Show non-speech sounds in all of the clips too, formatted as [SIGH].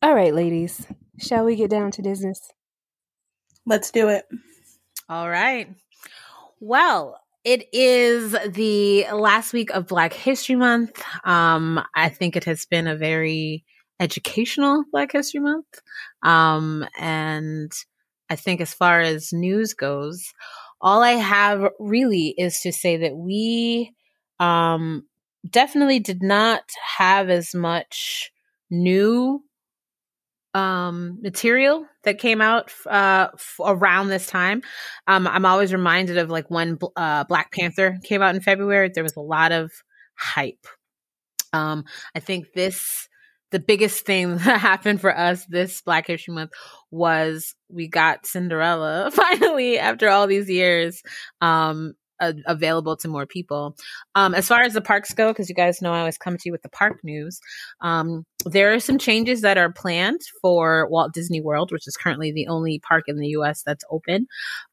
All right, ladies, shall we get down to business? Let's do it. All right. Well, it is the last week of Black History Month. Um, I think it has been a very educational Black History Month. Um, and I think as far as news goes, all I have really is to say that we um, definitely did not have as much new um, material that came out uh, f- around this time. Um, I'm always reminded of like when uh, Black Panther came out in February. There was a lot of hype. Um, I think this the biggest thing [LAUGHS] that happened for us this Black History Month was we got Cinderella [LAUGHS] finally after all these years. Um, available to more people. Um, as far as the parks go, because you guys know I always come to you with the park news, um, there are some changes that are planned for Walt Disney World, which is currently the only park in the US that's open.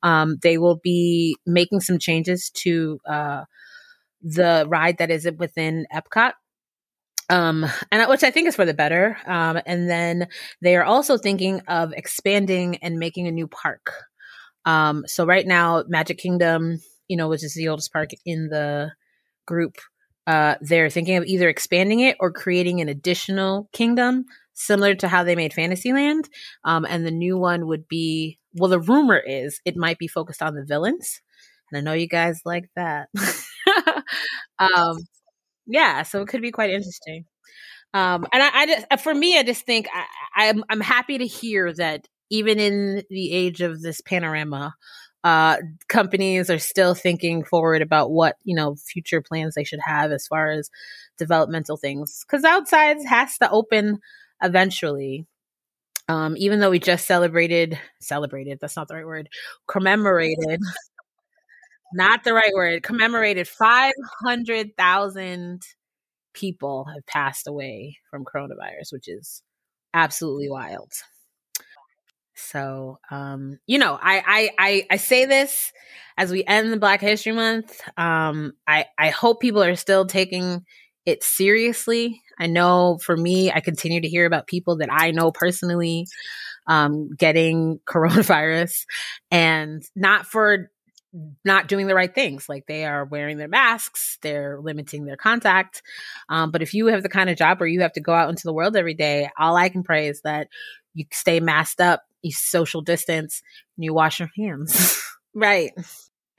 Um, they will be making some changes to uh, the ride that is within Epcot um and which i think is for the better um and then they are also thinking of expanding and making a new park um so right now magic kingdom you know which is the oldest park in the group uh they're thinking of either expanding it or creating an additional kingdom similar to how they made fantasyland um and the new one would be well the rumor is it might be focused on the villains and i know you guys like that [LAUGHS] um yeah, so it could be quite interesting. Um, and I, I just, uh, for me, I just think I, I'm, I'm happy to hear that even in the age of this panorama, uh, companies are still thinking forward about what you know future plans they should have as far as developmental things. Because outside has to open eventually. Um, even though we just celebrated, celebrated, that's not the right word, commemorated, not the right word, commemorated 500,000 people have passed away from coronavirus, which is absolutely wild. So, um, you know, I, I, I, I say this as we end the Black History Month. Um, I, I hope people are still taking it seriously. I know for me, I continue to hear about people that I know personally um, getting [LAUGHS] coronavirus and not for not doing the right things. Like they are wearing their masks, they're limiting their contact. Um, but if you have the kind of job where you have to go out into the world every day, all I can pray is that you stay masked up, you social distance, and you wash your hands. [LAUGHS] right.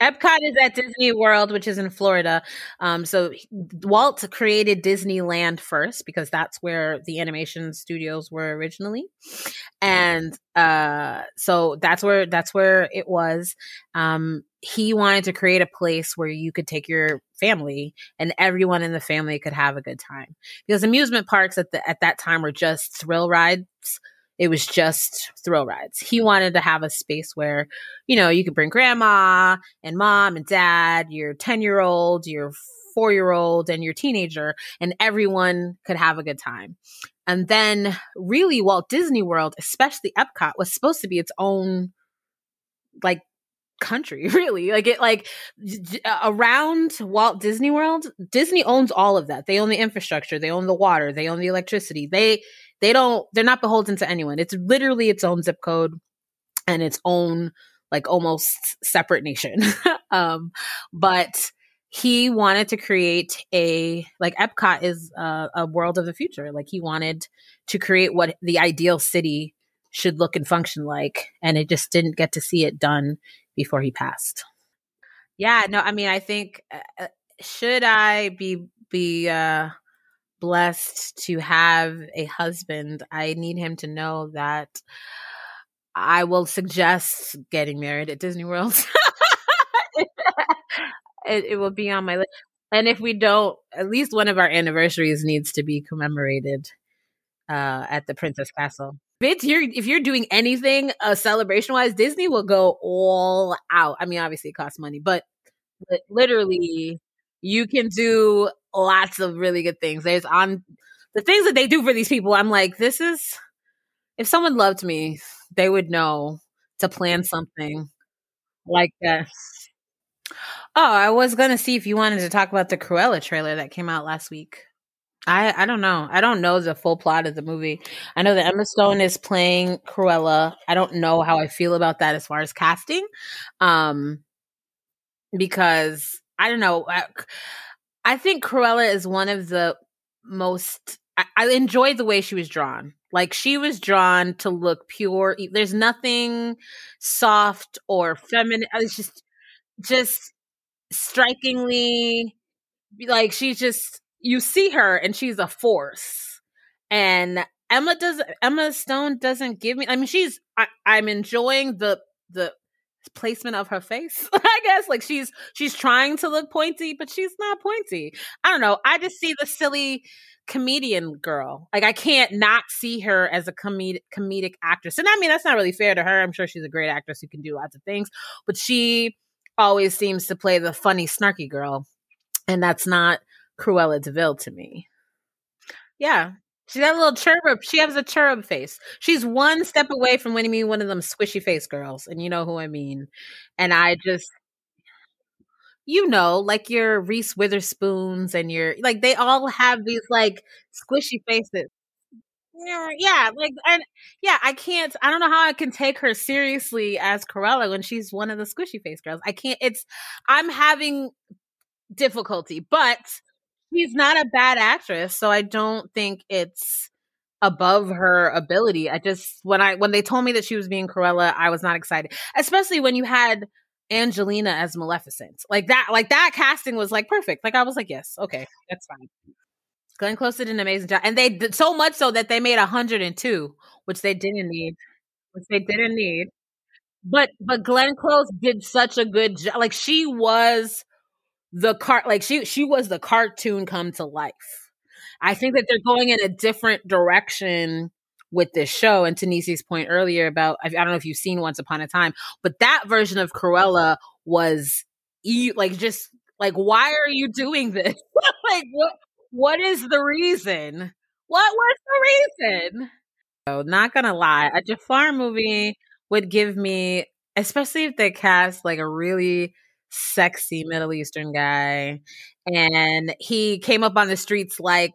Epcot is at Disney World, which is in Florida. Um, so Walt created Disneyland first because that's where the animation studios were originally, and uh, so that's where that's where it was. Um, he wanted to create a place where you could take your family and everyone in the family could have a good time because amusement parks at the at that time were just thrill rides it was just thrill rides. He wanted to have a space where, you know, you could bring grandma and mom and dad, your 10 year old, your four year old, and your teenager, and everyone could have a good time. And then, really, Walt Disney World, especially Epcot, was supposed to be its own, like, country [LAUGHS] really like it like around walt disney world disney owns all of that they own the infrastructure they own the water they own the electricity they they don't they're not beholden to anyone. It's literally its own zip code and its own like almost separate nation. [LAUGHS] Um but he wanted to create a like epcot is a, a world of the future. Like he wanted to create what the ideal city should look and function like and it just didn't get to see it done before he passed. Yeah no i mean i think uh, uh should i be be uh blessed to have a husband, I need him to know that I will suggest getting married at Disney World. [LAUGHS] it, it will be on my list. And if we don't, at least one of our anniversaries needs to be commemorated uh, at the Princess Castle. If you're, if you're doing anything uh, celebration wise, Disney will go all out. I mean, obviously it costs money, but literally you can do lots of really good things. There's on the things that they do for these people. I'm like, this is if someone loved me, they would know to plan something like this. Oh, I was gonna see if you wanted to talk about the Cruella trailer that came out last week. I I don't know. I don't know the full plot of the movie. I know that Emma Stone is playing Cruella. I don't know how I feel about that as far as casting. Um because I don't know. I, I think Cruella is one of the most I, I enjoyed the way she was drawn. Like she was drawn to look pure. There's nothing soft or feminine. It's just just strikingly like she's just you see her and she's a force. And Emma does Emma Stone doesn't give me I mean she's I, I'm enjoying the the placement of her face [LAUGHS] i guess like she's she's trying to look pointy but she's not pointy. I don't know i just see the silly comedian girl. Like i can't not see her as a comedic comedic actress and i mean that's not really fair to her i'm sure she's a great actress who can do lots of things but she always seems to play the funny snarky girl and that's not Cruella de Vil to me. Yeah She's a little cherub. She has a cherub face. She's one step away from winning me one of them squishy face girls, and you know who I mean. And I just, you know, like your Reese Witherspoons and your like, they all have these like squishy faces. Yeah, like and yeah, I can't. I don't know how I can take her seriously as Cruella when she's one of the squishy face girls. I can't. It's I'm having difficulty, but she's not a bad actress, so I don't think it's above her ability. I just when I when they told me that she was being Cruella, I was not excited. Especially when you had Angelina as Maleficent. Like that like that casting was like perfect. Like I was like, yes, okay, that's fine. Glenn Close did an amazing job. And they did so much so that they made 102, which they didn't need. Which they didn't need. But but Glenn Close did such a good job. Like she was the cart like she she was the cartoon come to life. I think that they're going in a different direction with this show. And to point earlier about I don't know if you've seen Once Upon a Time, but that version of Cruella was like just like why are you doing this? [LAUGHS] like what what is the reason? What was the reason? So not gonna lie, a Jafar movie would give me, especially if they cast like a really sexy Middle Eastern guy. And he came up on the streets like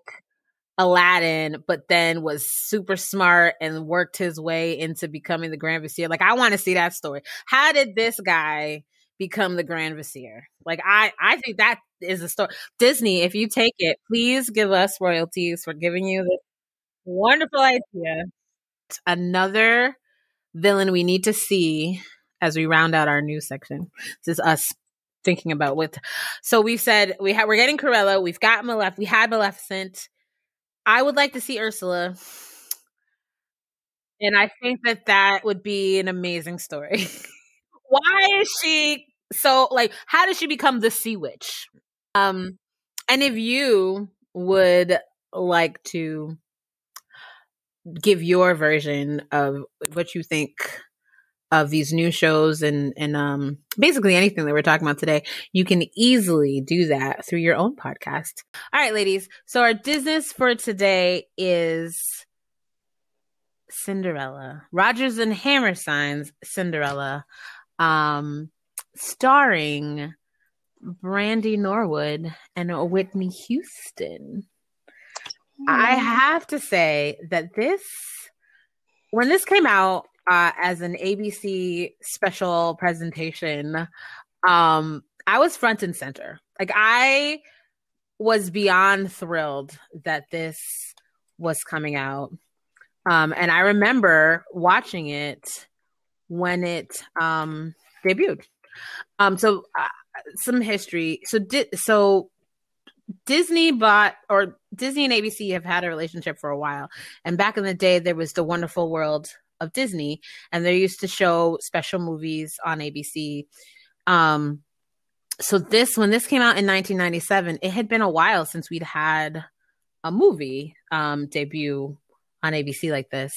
Aladdin, but then was super smart and worked his way into becoming the Grand Vizier. Like, I want to see that story. How did this guy become the Grand Vizier? Like, I, I think that is a story. Disney, if you take it, please give us royalties for giving you this wonderful idea. Another villain we need to see as we round out our news section. This is us thinking about with. So we've said we have we're getting Cruella. We've got Malef. We had Maleficent. I would like to see Ursula, and I think that that would be an amazing story. [LAUGHS] Why is she so like? How did she become the Sea Witch? Um, and if you would like to give your version of what you think of these new shows and and um basically anything that we're talking about today, you can easily do that through your own podcast. All right, ladies. So our business for today is Cinderella. Rodgers and Hammerstein's Cinderella. Um starring Brandy Norwood and Whitney Houston. I have to say that this when this came out, uh, as an ABC special presentation, um, I was front and center. Like I was beyond thrilled that this was coming out. Um, and I remember watching it when it um, debuted. Um, so uh, some history. So di- so Disney bought or Disney and ABC have had a relationship for a while. And back in the day there was the Wonderful World of Disney, and they used to show special movies on ABC. Um, so this when this came out in 1997, it had been a while since we'd had a movie um, debut on ABC like this.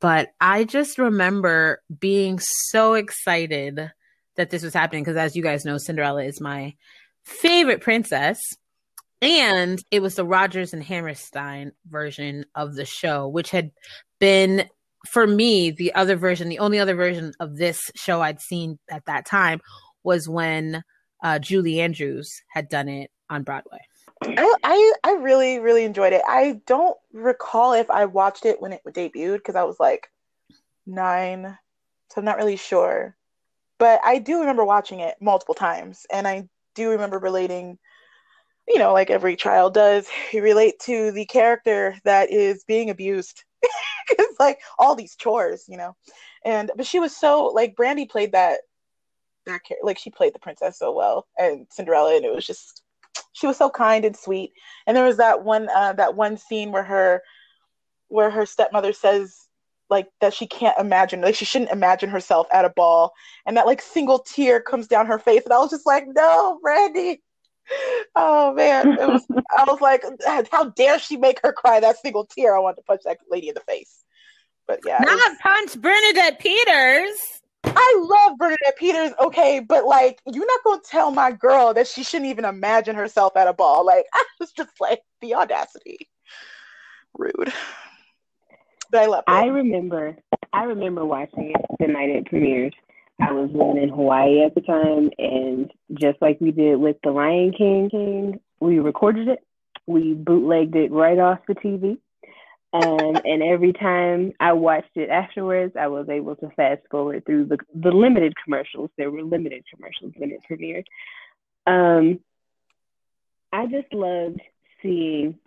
But I just remember being so excited that this was happening because, as you guys know, Cinderella is my favorite princess. And it was the Rodgers and Hammerstein version of the show, which had been for me, the other version, the only other version of this show I'd seen at that time was when uh, Julie Andrews had done it on Broadway. I, I I really really enjoyed it. I don't recall if I watched it when it debuted because I was like nine, so I'm not really sure. But I do remember watching it multiple times, and I do remember relating. You know, like every child does, you relate to the character that is being abused. [LAUGHS] it's like all these chores, you know. And but she was so like Brandy played that that like she played the princess so well and Cinderella, and it was just she was so kind and sweet. And there was that one uh, that one scene where her where her stepmother says like that she can't imagine like she shouldn't imagine herself at a ball and that like single tear comes down her face and I was just like no Brandy oh man it was [LAUGHS] I was like how dare she make her cry that single tear I wanted to punch that lady in the face but yeah not was... punch Bernadette Peters I love Bernadette Peters, okay, but like, you're not gonna tell my girl that she shouldn't even imagine herself at a ball. Like, [LAUGHS] I was just like, the audacity. Rude. But I love it. I remember, I remember watching it the night it premiered. I was living in Hawaii at the time, and just like we did with The Lion King, King we recorded it, we bootlegged it right off the TV, um, and every time I watched it afterwards, I was able to fast forward through the, the limited commercials. There were limited commercials when it premiered. Um, I just loved seeing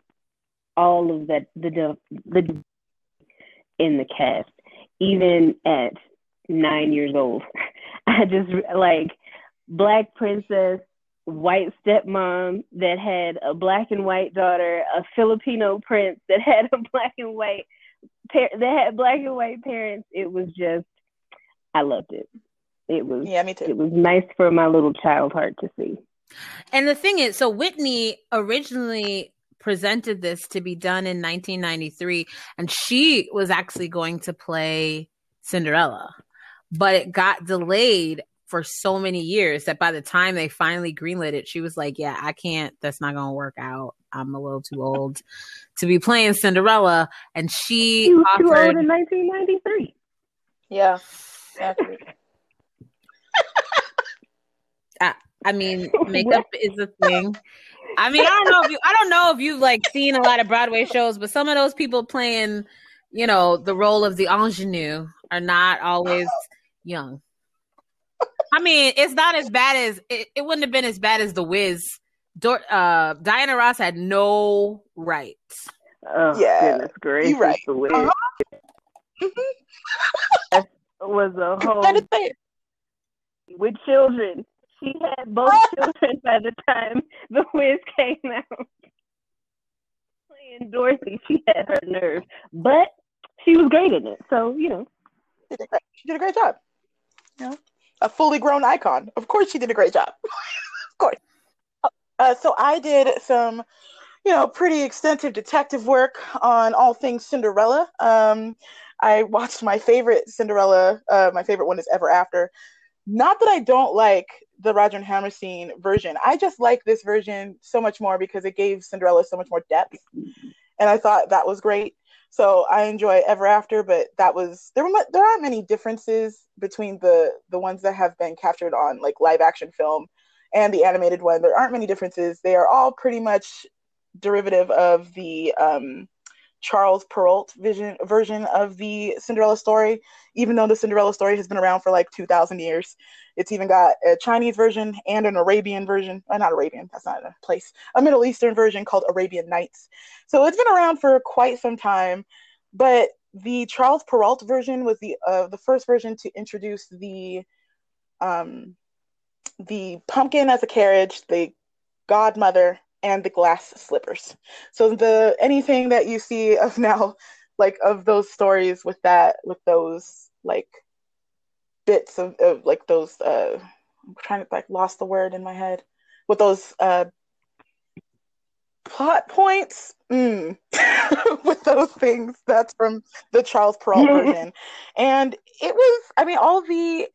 all of that the the in the cast, even at nine years old. [LAUGHS] I just like Black Princess white stepmom that had a black and white daughter, a Filipino prince that [LAUGHS] had a black and white par- that had black and white parents. It was just I loved it. It was yeah, me too. It was nice for my little child heart to see. And the thing is, so Whitney originally presented this to be done in 1993, and she was actually going to play Cinderella, but it got delayed for so many years that by the time they finally greenlit it, she was like, "Yeah, I can't. That's not gonna work out. I'm a little too old to be playing Cinderella." And she, she was offered, too old in 1993. Yeah, exactly. [LAUGHS] I, I mean, makeup is a thing. I mean, I don't know if you, I don't know if you've like seen a lot of Broadway shows, but some of those people playing, you know, the role of the ingenue are not always young. I mean, it's not as bad as it, it wouldn't have been as bad as the Wiz. Dor- uh, Diana Ross had no rights. Oh, yeah, goodness gracious, right. the Wiz. Uh-huh. that was a [LAUGHS] whole with children. She had both [LAUGHS] children by the time the Wiz came out. Playing Dorothy, she had her nerve, but she was great in it. So you know, she did a great, she did a great job. Know? a fully grown icon. Of course, she did a great job. [LAUGHS] of course. Uh, so I did some, you know, pretty extensive detective work on all things Cinderella. Um, I watched my favorite Cinderella. Uh, my favorite one is Ever After. Not that I don't like the Roger and Hammerstein version. I just like this version so much more because it gave Cinderella so much more depth, and I thought that was great. So I enjoy Ever After, but that was there were there aren't many differences between the the ones that have been captured on like live action film and the animated one. There aren't many differences. They are all pretty much derivative of the um, Charles Perrault vision version of the Cinderella story, even though the Cinderella story has been around for like 2,000 years. It's even got a Chinese version and an Arabian version. Uh, not Arabian, that's not a place. A Middle Eastern version called Arabian Nights. So it's been around for quite some time. But the Charles Perrault version was the uh, the first version to introduce the um, the pumpkin as a carriage, the godmother, and the glass slippers. So the anything that you see [LAUGHS] of now, like of those stories with that, with those like bits of, of like those uh I'm trying to like lost the word in my head with those uh plot points mm. [LAUGHS] with those things that's from the charles perrault [LAUGHS] version and it was i mean all the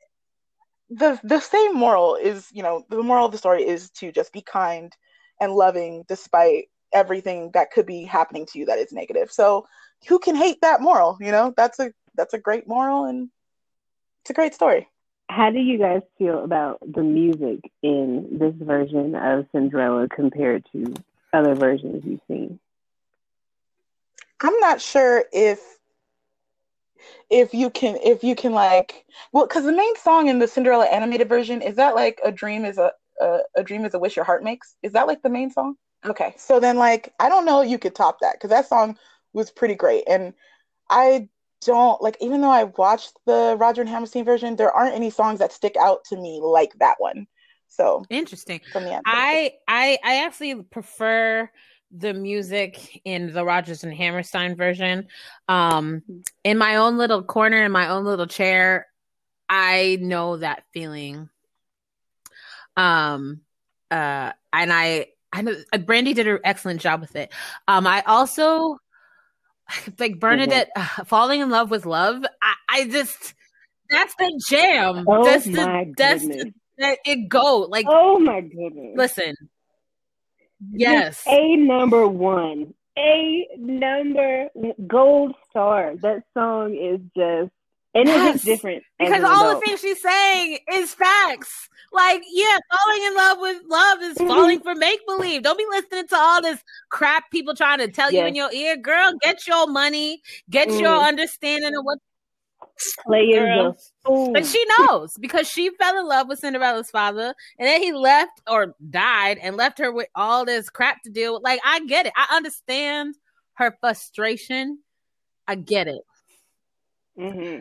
the the same moral is you know the moral of the story is to just be kind and loving despite everything that could be happening to you that is negative so who can hate that moral you know that's a that's a great moral and it's a great story. How do you guys feel about the music in this version of Cinderella compared to other versions you've seen? I'm not sure if if you can if you can like well because the main song in the Cinderella animated version is that like a dream is a, a a dream is a wish your heart makes? Is that like the main song? Okay so then like I don't know you could top that because that song was pretty great. And I don't like even though I watched the Roger and Hammerstein version there aren't any songs that stick out to me like that one. So interesting. from the I I I actually prefer the music in the Rodgers and Hammerstein version. Um, in my own little corner, in my own little chair, I know that feeling. Um, uh, and I, I know uh, Brandy did an excellent job with it. Um, I also [LAUGHS] like Bernadette mm-hmm. uh, falling in love with love. I, I just that's the jam. Oh that's my the, that's the, that it go like. Oh my goodness! Listen, Yes. A number one. A number gold star. That song is just and yes. it's different. Because all adult. the things she's saying is facts. Like, yeah, falling in love with love is mm-hmm. falling for make believe. Don't be listening to all this crap people trying to tell yes. you in your ear. Girl, get your money, get mm. your understanding of what Playing But she knows because she fell in love with Cinderella's father, and then he left or died and left her with all this crap to deal with. Like, I get it. I understand her frustration. I get it. Mm-hmm.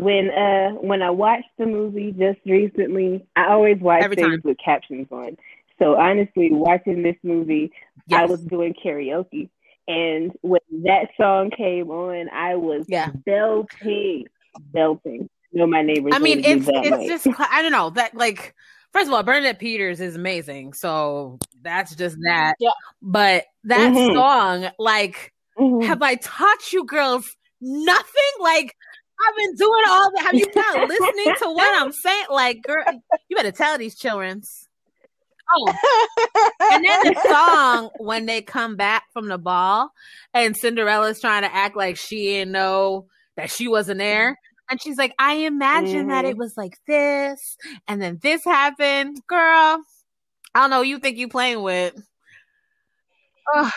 When uh when I watched the movie just recently, I always watch Every things time. with captions on. So honestly, watching this movie, yes. I was doing karaoke and when that song came on, I was yeah. belting, belting. You know, my neighbors. I mean, it's it's just I don't know that like. First of all, Bernadette Peters is amazing, so that's just that. Yeah. But that mm-hmm. song, like, mm-hmm. have I taught you girls nothing? Like, I've been doing all the. Have you not [LAUGHS] listening to what I'm saying? Like, girl, you better tell these childrens. Oh, and then the song when they come back from the ball, and Cinderella's trying to act like she didn't know that she wasn't there. And she's like, I imagine mm-hmm. that it was like this, and then this happened. Girl, I don't know. You think you playing with? Ugh.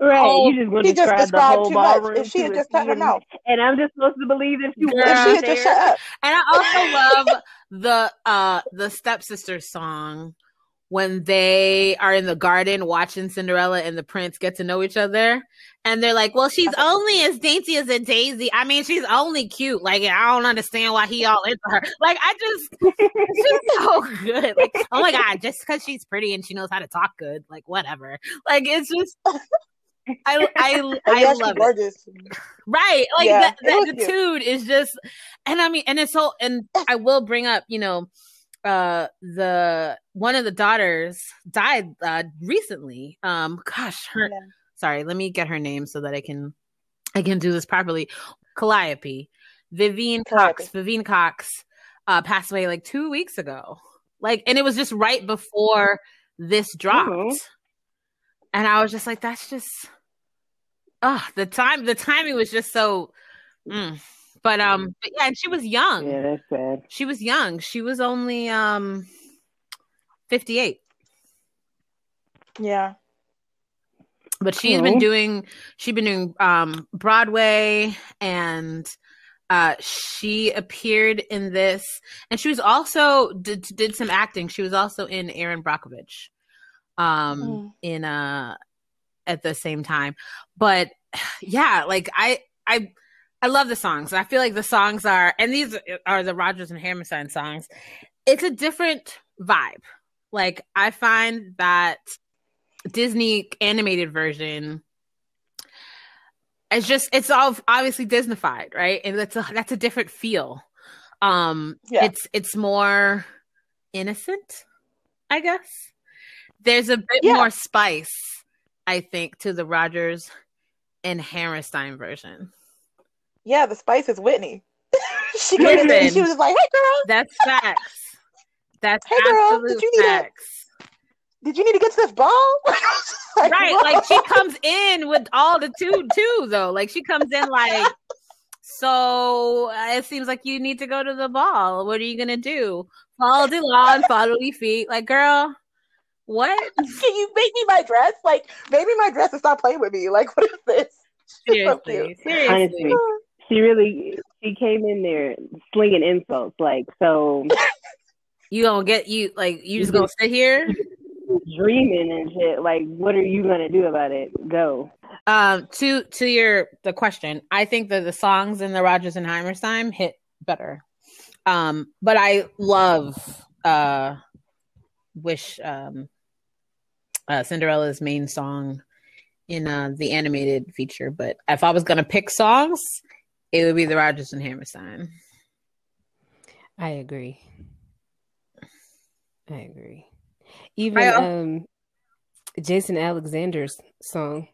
Right, oh, you just want to describe the whole ballroom. If she had just cut her mouth, and I'm just supposed to believe if she Girl, if she had just shut up. And I also love the uh the stepsister song when they are in the garden watching Cinderella and the prince get to know each other. And they're like, well, she's only as dainty as a daisy. I mean, she's only cute. Like, I don't understand why he all into her. Like, I just, she's [LAUGHS] so good. Like, oh my God, just because she's pretty and she knows how to talk good, like, whatever. Like, it's just, [LAUGHS] I, I, [LAUGHS] I love gorgeous. it. Right. Like, yeah, the, the attitude is just, and I mean, and it's so, and I will bring up, you know, uh the one of the daughters died uh recently um gosh her yeah. sorry let me get her name so that i can i can do this properly calliope vivienne cox vivienne cox uh passed away like two weeks ago like and it was just right before this dropped mm-hmm. And i was just like that's just oh the time the timing was just so mm. But um, but yeah, and she was young. Yeah, that's sad. She was young. She was only um, fifty eight. Yeah. But she's cool. been doing she's been doing um Broadway and uh she appeared in this and she was also did did some acting. She was also in Erin Brockovich um mm. in uh at the same time. But [SIGHS] yeah, like I I I love the songs. I feel like the songs are, and these are the Rodgers and Hammerstein songs. It's a different vibe. Like I find that Disney animated version it's just it's all obviously Disneyfied, right? And that's a that's a different feel. Um yeah. it's it's more innocent, I guess. There's a bit yeah. more spice, I think, to the Rodgers and Hammerstein version. Yeah, the spice is Whitney. [LAUGHS] she came in there and she was like, "Hey, girl." That's facts. That's hey, girl. Did you need facts. A, did you need to get to this ball? [LAUGHS] like, right, Whoa. like she comes in with all the two too, though. Like she comes in like, so uh, it seems like you need to go to the ball. What are you gonna do? Follow the lawn, follow your feet. Like, girl, What? [LAUGHS] Can you make me my dress? Like, maybe my dress and stop playing with me. Like, what is this? [LAUGHS] She's so Seriously, cute. seriously. Honestly, she really she came in there slinging insults. Like so, [LAUGHS] You gonna get you like you just gonna sit here? dreaming and shit. Like, what are you gonna do about it? Go. Um, to to your the question, I think that the songs in the Rodgers and Hammerstein hit better. Um, but I love uh, wish um, uh, Cinderella's main song in uh, the animated feature. But if I was gonna pick songs, it would be the Rodgers and Hammerstein. I agree. I agree. Even um, Jason Alexander's song.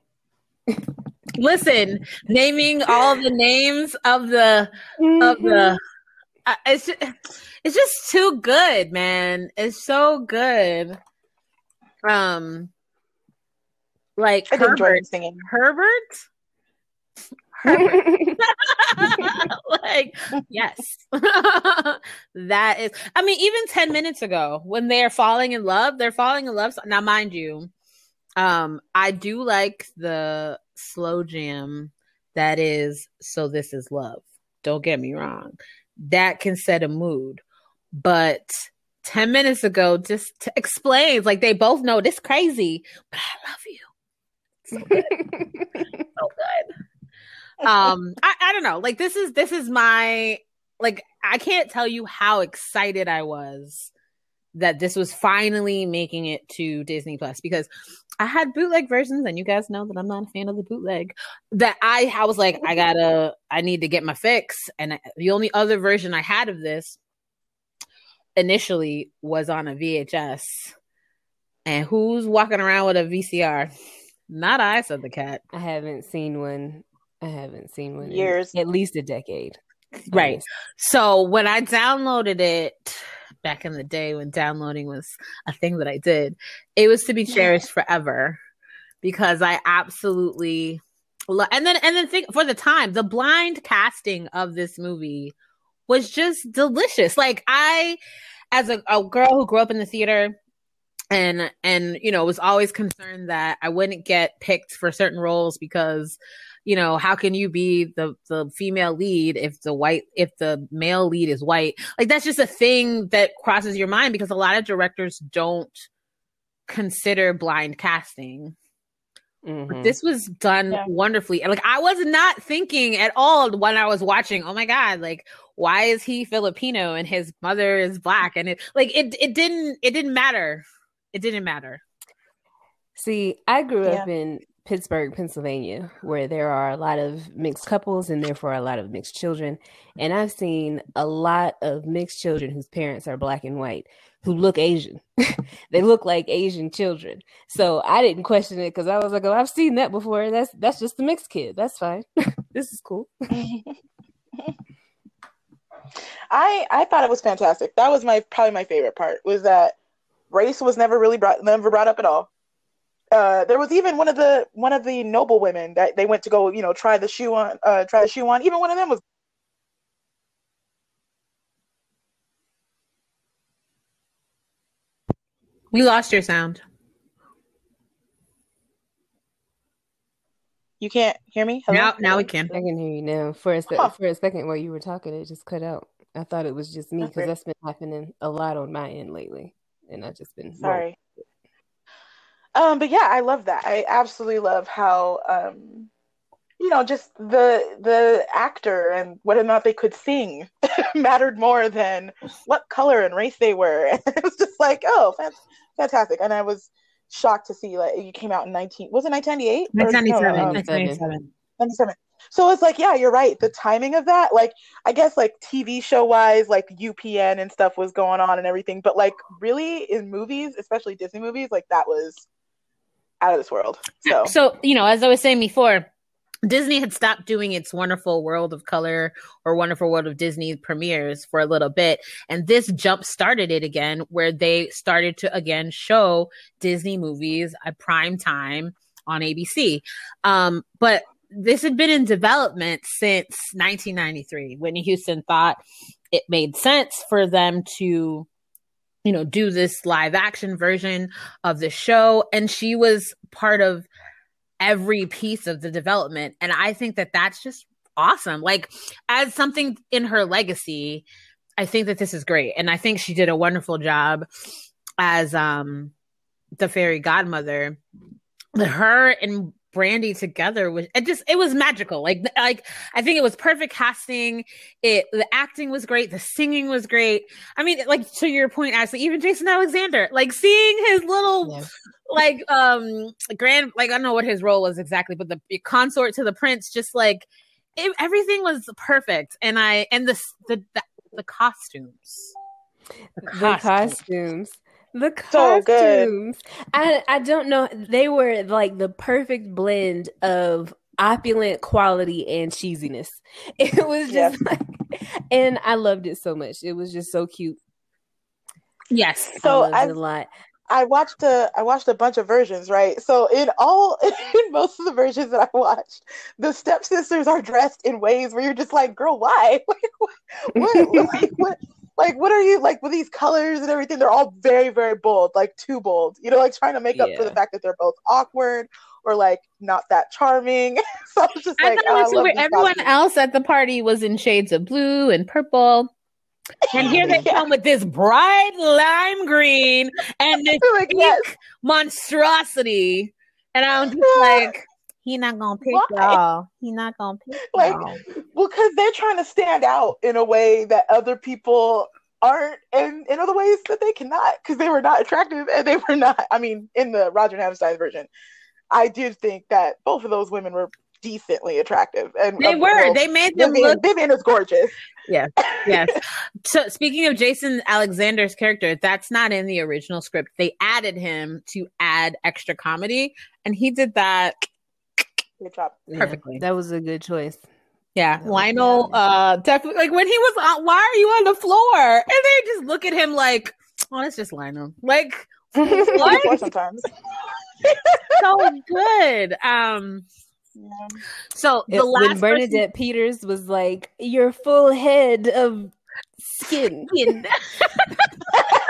Listen, naming all the names of the of the uh, it's just, it's just too good, man. It's so good. Um, like I Herbert, singing. Herbert, Herbert. [LAUGHS] [LAUGHS] like yes, [LAUGHS] that is. I mean, even ten minutes ago, when they're falling in love, they're falling in love. Now, mind you, um, I do like the slow jam that is so this is love. Don't get me wrong. That can set a mood. But 10 minutes ago just t- explains like they both know this crazy, but I love you. So good. [LAUGHS] so good. Um I, I don't know. Like this is this is my like I can't tell you how excited I was that this was finally making it to Disney Plus because I had bootleg versions, and you guys know that I'm not a fan of the bootleg. That I, I was like, I gotta, I need to get my fix. And I- the only other version I had of this initially was on a VHS. And who's walking around with a VCR? Not I, said the cat. I haven't seen one. I haven't seen one in Years. at least a decade. Right. So when I downloaded it back in the day when downloading was a thing that I did, it was to be cherished forever because I absolutely lo- and then and then think for the time the blind casting of this movie was just delicious. Like I as a, a girl who grew up in the theater and and you know was always concerned that I wouldn't get picked for certain roles because you know how can you be the the female lead if the white if the male lead is white like that's just a thing that crosses your mind because a lot of directors don't consider blind casting Mhm. but this was done Yeah. wonderfully and like i was not thinking at all when i was watching oh my god like why is he filipino and his mother is black and it like it it didn't it didn't matter it didn't matter See, I grew Yeah. up in Pittsburgh, Pennsylvania, where there are a lot of mixed couples and therefore a lot of mixed children. And I've seen a lot of mixed children whose parents are black and white who look Asian. [LAUGHS] they look like Asian children. So I didn't question it because I was like, oh, I've seen that before. That's that's just a mixed kid. That's fine. [LAUGHS] this is cool. [LAUGHS] I I thought it was fantastic. That was my probably my favorite part was that race was never really brought never brought up at all. Uh, there was even one of the one of the noble women that they went to go you know try the shoe on uh, try the shoe on. Even one of them was we lost your sound you can't hear me. Hello? now now we can I can hear you now. For a, se- Huh. for a second while you were talking, it just cut out. I thought it was just me because Okay. that's been happening a lot on my end lately. And I've just been Sorry. Um, but yeah, I love that. I absolutely love how um, you know, just the the actor and whether or not they could sing [LAUGHS] mattered more than what color and race they were. [LAUGHS] it was just like, oh, fan- fantastic. And I was shocked to see like it came out in 19 was it 1998? Or- no, no, 1997 um, 1997 97. So it's like, yeah, you're right. The timing of that, like, I guess, like TV show wise, like UPN and stuff was going on and everything, but like, really, in movies, especially Disney movies, like that was out of this world. So, so you know as i was saying before disney had stopped doing its wonderful world of color or wonderful world of disney premieres for a little bit and this jump started it again where they started to again show disney movies at prime time on abc um, but this had been in development since 1993 whitney houston thought it made sense for them to you know, do this live action version of the show. And she was part of every piece of the development. And I think that that's just awesome. Like, as something in her legacy, I think that this is great. And I think she did a wonderful job as um the fairy godmother. But her and Brandy together was it just it was magical. Like like I think it was perfect casting. It the acting was great, the singing was great. I mean, like to your point, Ashley, even Jason Alexander, like seeing his little like um grand like I don't know what his role was exactly, but the consort to the prince, just like it, everything was perfect. And I and the the the, the costumes. The costumes. The costumes. The costumes. So I I don't know. They were like the perfect blend of opulent quality and cheesiness. [LAUGHS] It was just yeah. like and I loved it so much. It was just so cute. Yes. So I a lot. I watched a I watched a bunch of versions, right? So in all [LAUGHS] in most of the versions that I watched, the stepsisters are dressed in ways where you're just like, girl, why? [LAUGHS] what, what, like, what like what are you like with these colors and everything they're all very very bold like too bold you know like trying to make up for the fact that they're both awkward or like not that charming [LAUGHS] so i oh, was just like I oh, I everyone costumes. else at the party was in shades of blue and purple and here they [LAUGHS] yeah. come with this bright lime green and this [LAUGHS] like, pink yes. monstrosity and i'm just like he not gonna pick Why? y'all. He not gonna pick [LAUGHS] like, y'all. Well, because they're trying to stand out in a way that other people aren't, and in other ways that they cannot, because they were not attractive and they were not. I mean, in the Roger Hammerstein version, I did think that both of those women were decently attractive, and they were. they made them Vivian, look. Vivian is gorgeous. Yes, [LAUGHS] yes. so speaking of Jason Alexander's character, that's not in the original script. They added him to add extra comedy, and he did that Good job. Perfectly. that was a good choice. Yeah, Lionel, uh, definitely. Like when he was on, why are you on the floor? And they just look at him like, oh, it's just Lionel. Like, [LAUGHS] what? Sometimes. [LAUGHS] so good. Um, yeah. So the it, last when Bernadette person... Peters was like, "Your full head of skin." skin. [LAUGHS]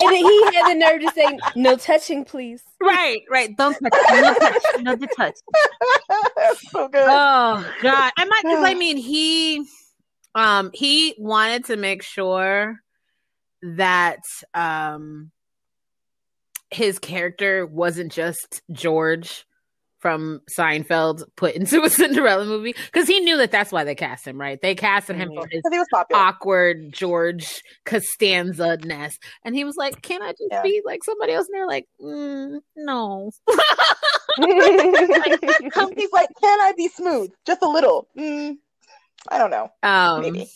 and he had the nerve to say, "No touching, please." Right, right. Don't touch. No touch. No the touch. [LAUGHS] so good. Oh God, I might because I mean he, um, he wanted to make sure that um his character wasn't just George from Seinfeld put into a [LAUGHS] Cinderella movie because he knew that that's why they cast him, right? They casted him for his awkward George Costanza ness, and he was like, "Can I just yeah. be like somebody else?" And they're like, mm, "No." like, [LAUGHS] [LAUGHS] he's like, "Can I be smooth? Just a little." Mm, I don't know. Um, Maybe.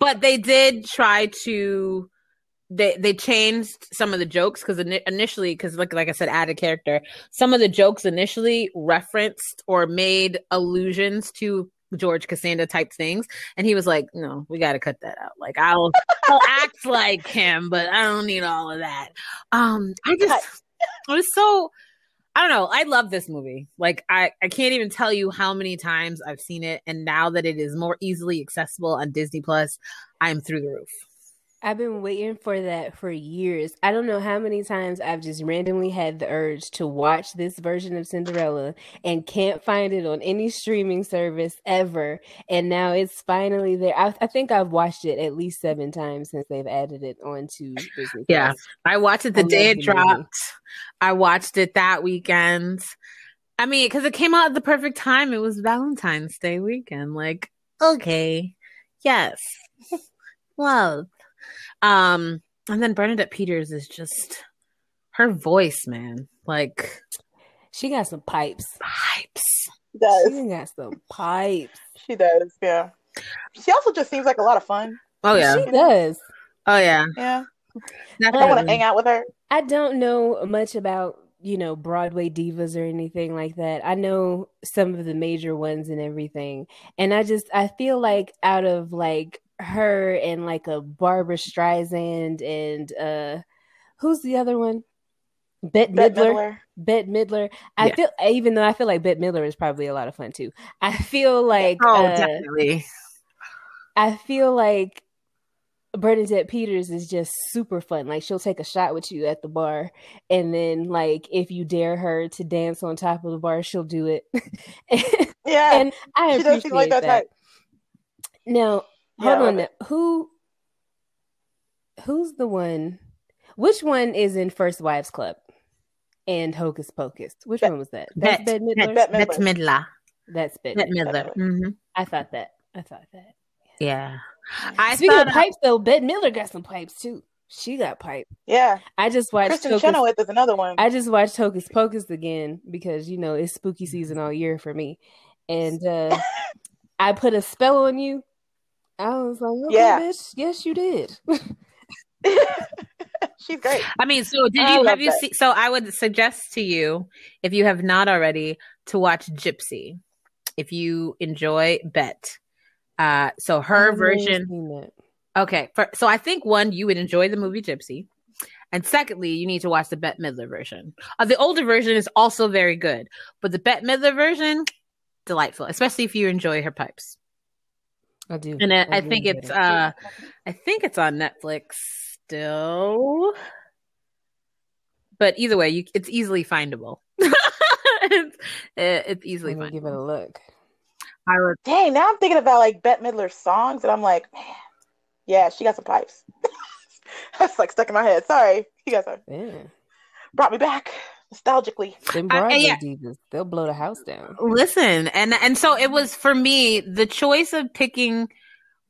but they did try to they they changed some of the jokes because initially because like like I said added character. Some of the jokes initially referenced or made allusions to George Costanza type things and he was like no we got to cut that out. Like I'll I'll [LAUGHS] act like him but I don't need all of that. Um I just I was so I don't know I love this movie. Like I I can't even tell you how many times I've seen it and now that it is more easily accessible on Disney Plus I'm through the roof I've been waiting for that for years. I don't know how many times I've just randomly had the urge to watch this version of Cinderella and can't find it on any streaming service ever. And now it's finally there. I, I think I've watched it at least seven times since they've added it onto Disney. Yeah, I watched it the I day it dropped. Movie. I watched it that weekend. I mean, because it came out at the perfect time. It was Valentine's Day weekend. Like, okay, yes, [LAUGHS] love. Um, and then Bernadette Peters is just her voice, man. Like she got some pipes. Pipes. She does. She got some pipes. She does, yeah. She also just seems like a lot of fun. Oh yeah. She does. Oh yeah. Yeah. I want to hang out with her. I don't know much about you know Broadway divas or anything like that. I know some of the major ones and everything, and I just I feel like out of like her and like a Barbra Streisand and uh who's the other one? Bette, Bette Midler. Midler. Bette Midler. I yeah. feel even though I feel like Bette Midler is probably a lot of fun too. I feel [LAUGHS] like oh uh, definitely. I feel like Bernadette Peters is just super fun. Like she'll take a shot with you at the bar, and then like if you dare her to dance on top of the bar, she'll do it. [LAUGHS] Yeah, and I she does appreciate seem like that, that. type. Now, Yeah, hold I on. now. Who who's the one? Which one is in First Wives Club and Hocus Pocus? Which Bet- one was that? That's Bet, Bette Midler. Bet Bette Midler. Midler. That's Bette Bette Midler. Midler. hmm I thought that. I thought that. Yeah. I Speaking thought of pipes, though, Bette Midler got some pipes too. She got pipes. Yeah, I just watched Kristin Hocus. Chenoweth is another one. I just watched Hocus Pocus again because you know it's spooky season all year for me, and uh [LAUGHS] I put a spell on you. I was like, okay, Yeah. bitch, yes, you did. [LAUGHS] She's great. I mean, so did I you have you that. seen? So I would suggest to you, if you have not already, to watch Gypsy. If you enjoy Bet, uh, so I her haven't version. Okay, for, so I think one, you would enjoy the movie Gypsy, and secondly, you need to watch the Bette Midler version. Uh, the older version is also very good, but the Bette Midler version, delightful, especially if you enjoy her pipes. I do, And I, I do think it's that. uh, I think it's on Netflix still. But either way, you it's easily findable. [LAUGHS] it's, it's easily Let me give it a look. I would Dang, now I'm thinking about like Bette Midler's songs, and I'm like, man, yeah, she got some pipes. [LAUGHS] That's like stuck in my head. Sorry, you guys are, Yeah, brought me back nostalgically. them I- I- yeah. divas, they'll blow the house down. listen, and and so it was for me the choice of picking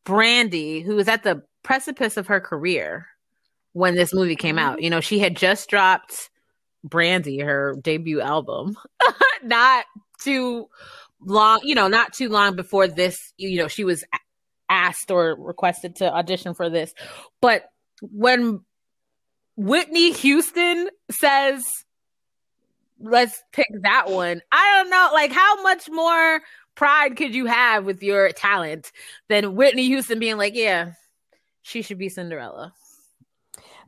Brandy, who was at the precipice of her career when this movie came out. You know, she had just dropped Brandy, her debut album, [LAUGHS] not too long, you know, not too long before this, you know, she was asked or requested to audition for this. But when Whitney Houston says, let's pick that one, I don't know, like, how much more pride could you have with your talent than Whitney Houston being like, yeah, she should be Cinderella?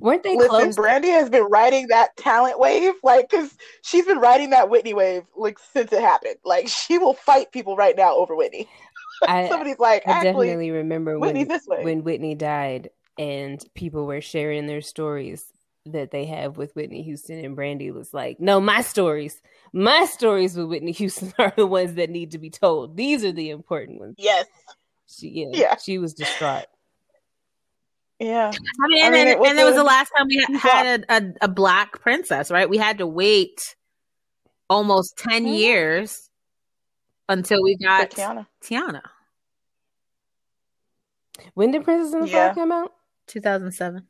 Weren't they Listen, close? Brandy has been riding that talent wave, like, because she's been riding that Whitney wave like since it happened. Like, she will fight people right now over Whitney. [LAUGHS] I, Somebody's like, I actually, definitely remember Whitney's when this way. when Whitney died and people were sharing their stories that they have with Whitney Houston and Brandy was like, "No, my stories, my stories with Whitney Houston [LAUGHS] are the ones that need to be told. These are the important ones." yes, She, yeah, Yeah. she was distraught. yeah, I mean, I and, mean, then, it was and that was the last time we you had a, a, a black princess, right? We had to wait almost 10 Mhm. years until we for got Tiana. Tiana, When did Princess and the Yeah. Frog come out? 2007.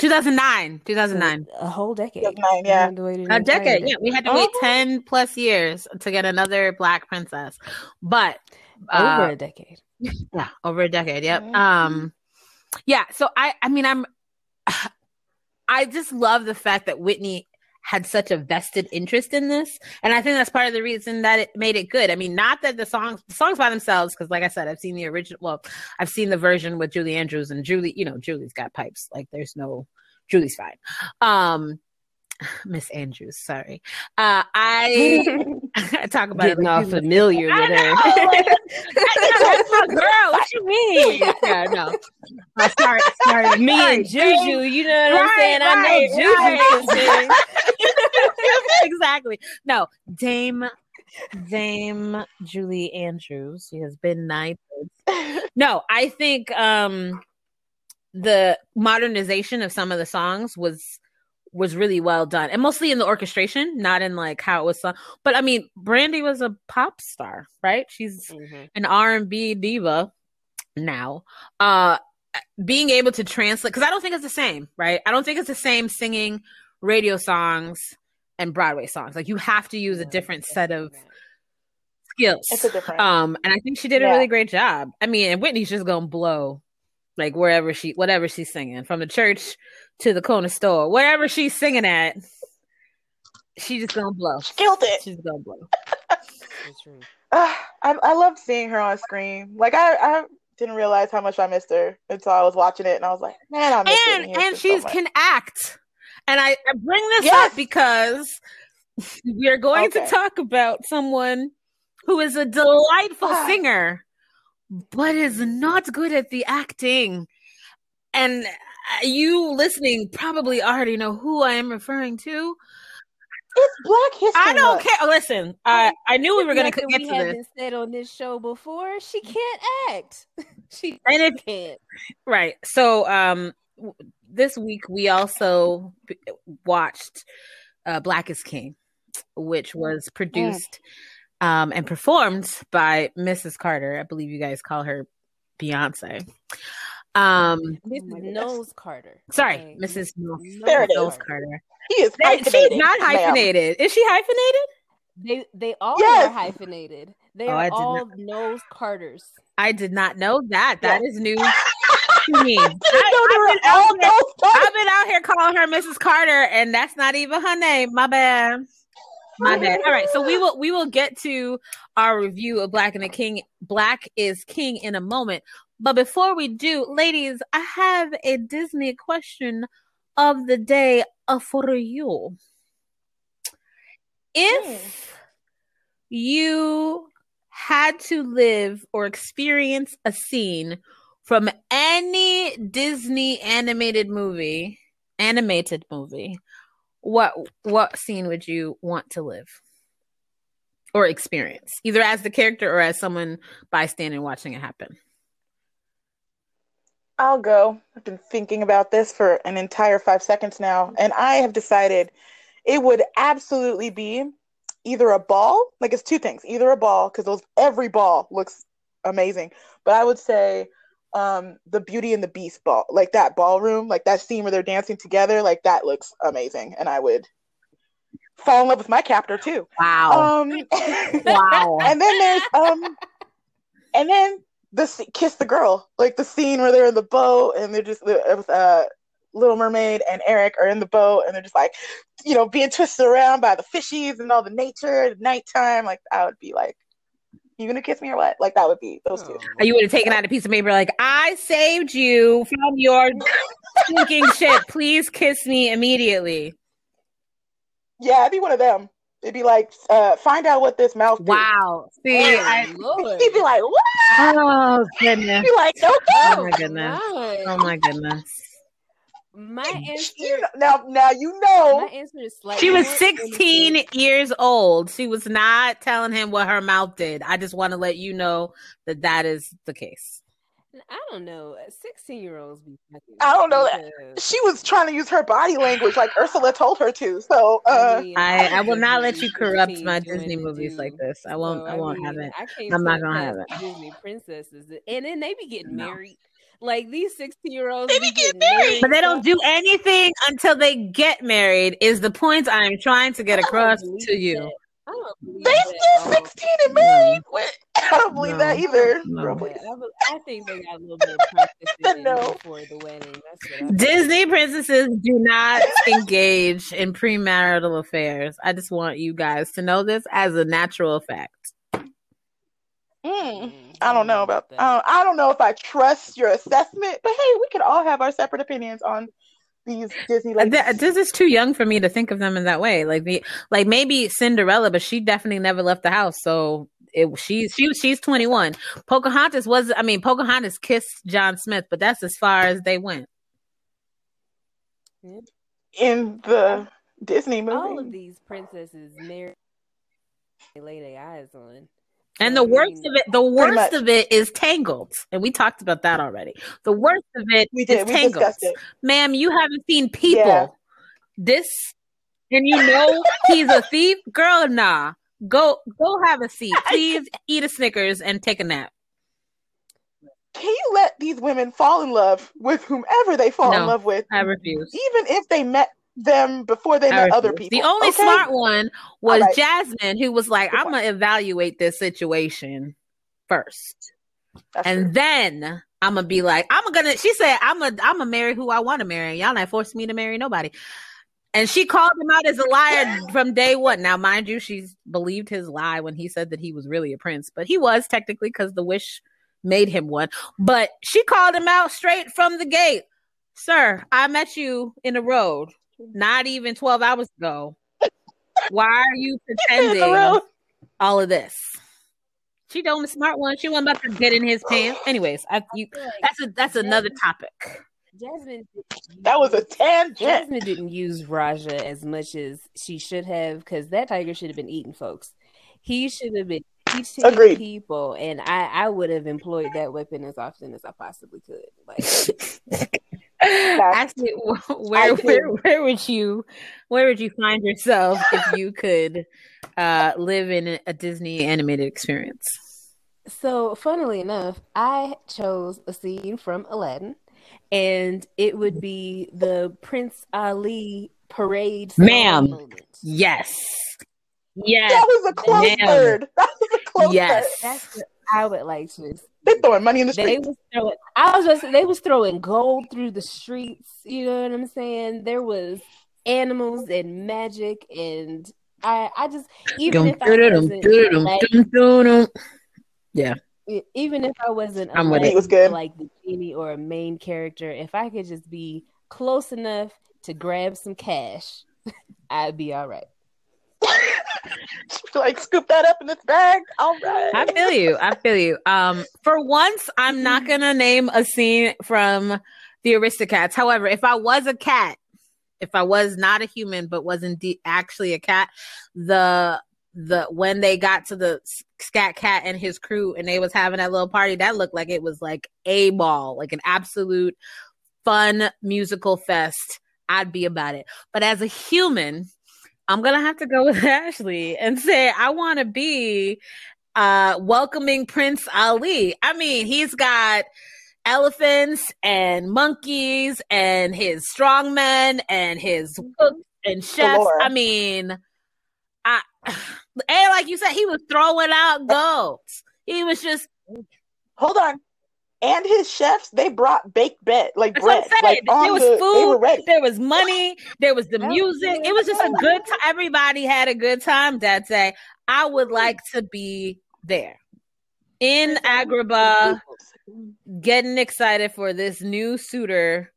2009, 2009. A whole decade. 2009, yeah. had to wait an A entire decade. Yeah, we had to wait Oh. 10 plus years to get another black princess. But over uh, a decade. [LAUGHS] yeah, over a decade. Yep. Mhm. Um yeah, so I I mean I'm [SIGHS] I just love the fact that Whitney had such a vested interest in this and I think that's part of the reason that it made it good. I mean, not that the songs the songs by themselves cuz like I said I've seen the original well, I've seen the version with Julie Andrews and Julie, you know, Julie's got pipes. Like there's no Julie's fine. Um [LAUGHS] Miss Andrews, sorry. Uh I I [LAUGHS] [LAUGHS] talk about Getting it like all familiar I with her. I know, that's my girl. What you mean? Yeah, no. Oh, sorry, sorry. Me sorry, and Juju, you know what I'm Right, saying? I know Juju right. exactly. No, Dame Dame Julie Andrews. She has been knighted. No, I think um the modernization of some of the songs was was really well done and mostly in the orchestration not in like how it was sung but i mean brandy was a pop star right she's an R&B diva now. Uh being able to translate cuz I don't think it's the same, right? I don't think it's the same singing radio songs and Broadway songs. Like you have to use a different set of skills. It's a different. Um and I think she did a Yeah. really great job. I mean, and Whitney's just going to blow like wherever she whatever she's singing from the church to the corner store, wherever she's singing at. She's just going to blow. She killed it. She's going to blow. Uh, [SIGHS] I I loved seeing her on screen. Like I I didn't realize how much I missed her until I was watching it, and I was like, man, I miss her." and Whitney Houston and so she's can act. And I, I bring this Yes. up because [LAUGHS] we are going to talk about someone who is a delightful Ah. [SIGHS] singer, but is not good at the acting. And you listening probably already know who I am referring to. It's Black History. I don't care. Listen, I I knew we were going to get we to this. haven't said on this show before. She can't act. [LAUGHS] she And if can't. Right. So um this week we also watched uh, Black is King, which was produced um and performed by Mrs. Carter. I believe you guys call her Beyonce. Um Mrs. my. Knowles Carter. sorry, Okay. Mrs. Knowles There it is. Knowles Carter. He is They- She's not ma'am. hyphenated. Is she hyphenated? They they all Yes. are hyphenated. They Oh, are all not- Knowles Carters. I did not know that. That is new [LAUGHS] to me. I didn't know they I've been out here- I've been out here calling her Mrs. Carter, and that's not even her name. My bad. My bad. All right, so we will we will get to our review of Black and the King. Black is King in a moment, but before we do, ladies, I have a Disney question of the day uh, for you. If you had to live or experience a scene from any Disney animated movie, animated movie, what what scene would you want to live or experience, either as the character or as someone bystanding watching it happen? I'll go. I've been thinking about this for an entire five seconds now, and I have decided it would absolutely be either a ball, like it's two things, either a ball because those every ball looks amazing, but I would say um the Beauty and the Beast ball, like that ballroom, like that scene where they're dancing together, like that looks amazing, and I would fall in love with my captor too. Wow! Um, [LAUGHS] wow! and then there's um, and then the s- kiss the girl, like the scene where they're in the boat and they're just uh, Little Mermaid and Eric are in the boat and they're just like, you know, being twisted around by the fishies and all the nature at nighttime. Like I would be like, you gonna kiss me or what? Like that would be those two. Or you would have taken out a piece of paper like, I saved you from your sinking ship. Please kiss me immediately. Yeah, I'd be one of them. It'd be like, uh, find out what this mouth. did. Wow. See, Oh, I, Lord. He'd be like, what? oh goodness. He'd be like, no Oh my goodness. God. Oh my goodness. My answer, You know, now, now you know. my answer is slightly She was 16 years old. She was not telling him what her mouth did. I just want to let you know that that is the case. I don't know. Sixteen year olds be. fucking I don't know that. She was trying to use her body language like Ursula told her to. So, uh, mean, I, I will can't let you corrupt my Disney movies like this. I won't. So, I won't have mean, it. I can't I'm not gonna have it. Disney [SIGHS] princesses, and then they be getting No. married. Like these sixteen year olds They be getting married. But they don't do anything until they get married. Is the point I am trying to get across to you? that. [LAUGHS] I don't believe they still at 16 and married. Wait, I don't believe No. that either. No. Girl, I, I think they got a little bit of practice [LAUGHS] in No. before the wedding. That's what Disney princesses do not [LAUGHS] engage in premarital affairs. I just want you guys to know this as a natural fact. Mm, I don't know about that. Uh, I don't know if I trust your assessment, but hey, we could all have our separate opinions on these Disney like Th- This is too young for me to think of them in that way. Like the, like maybe Cinderella, but she definitely never left the house. So it, she's she she's twenty one. Pocahontas was, I mean, Pocahontas kissed John Smith, but that's as far as they went. in the Disney movie. All of these princesses married. They lay their eyes on. And the I worst mean, of it, the worst of it is Tangled, and we talked about that already. The worst of it we is did. We Tangled, it. ma'am. You haven't seen people. Yeah. This, and you know he's a thief, girl. Nah, go go have a seat, [LAUGHS] please. Eat a Snickers and take a nap. Can you let these women fall in love with whomever they fall No, in love with, I refuse. even if they met them before they met other people? The only okay? smart one was right. Jasmine, who was like, Good "I'm gonna evaluate this situation first. That's and true. then I'm gonna be like, I'm gonna. She said, I'm gonna, I'm gonna marry who I want to marry. Y'all not forcing me to marry nobody. And she called him out as a liar [GASPS] from day one. Now, mind you, she's believed his lie when he said that he was really a prince, but he was technically because the wish made him one. But she called him out straight from the gate. Sir, I met you in the road, not even 12 hours ago. Why are you [LAUGHS] pretending all of this? She done the smart one. She wasn't about to get in his pants. [GASPS] Anyways, I, you, that's a that's another topic. Jasmine. That was a tangent. Jasmine didn't use Rajah as much as she should have because that tiger should have been eating folks. He should have been eating Agreed. people, and I I would have employed that weapon as often as I possibly could. Like [LAUGHS] Actually, where where where would you where would you find yourself if you [LAUGHS] could uh, live in a Disney animated experience? So, funnily enough, I chose a scene from Aladdin, and it would be the Prince Ali parade Ma'am. moment. Yes, yes, That was a close Ma'am. third. [LAUGHS] That was a close Yes. third. That's what I would like to. They throwing money in the They was throwing. I was just. They was throwing gold through the streets. You know what I'm saying? There was animals and magic, and I. I just even if I wasn't Aladdin- Yeah, even if I wasn't I'm with it. It was good. like the genie or a main character, if I could just be close enough to grab some cash, [LAUGHS] I'd be all right. [LAUGHS] like scoop that up in this bag. All right. I feel you. I feel you. Um, for once, I'm not gonna name a scene from the Aristocats. However, if I was a cat, if I was not a human but was indeed actually a cat, the the when they got to the Scat Cat and his crew and they was having that little party, that looked like it was like a ball, like an absolute fun musical fest. I'd be about it. But as a human, I'm gonna have to go with [LAUGHS] Ashley and say I want to be uh welcoming Prince Ali. I mean, he's got elephants and monkeys and his strongmen and his cooks and chefs. Galore. I mean, I [SIGHS] and like you said, he was throwing out goats. He was just Hold on. And his chefs, they brought baked bread, like That's bread. Like on there was the, food. They were ready. There was money. There was the music. It was just a good time. Everybody had a good time that day. I would like to be there in Agrabah, getting excited for this new suitor.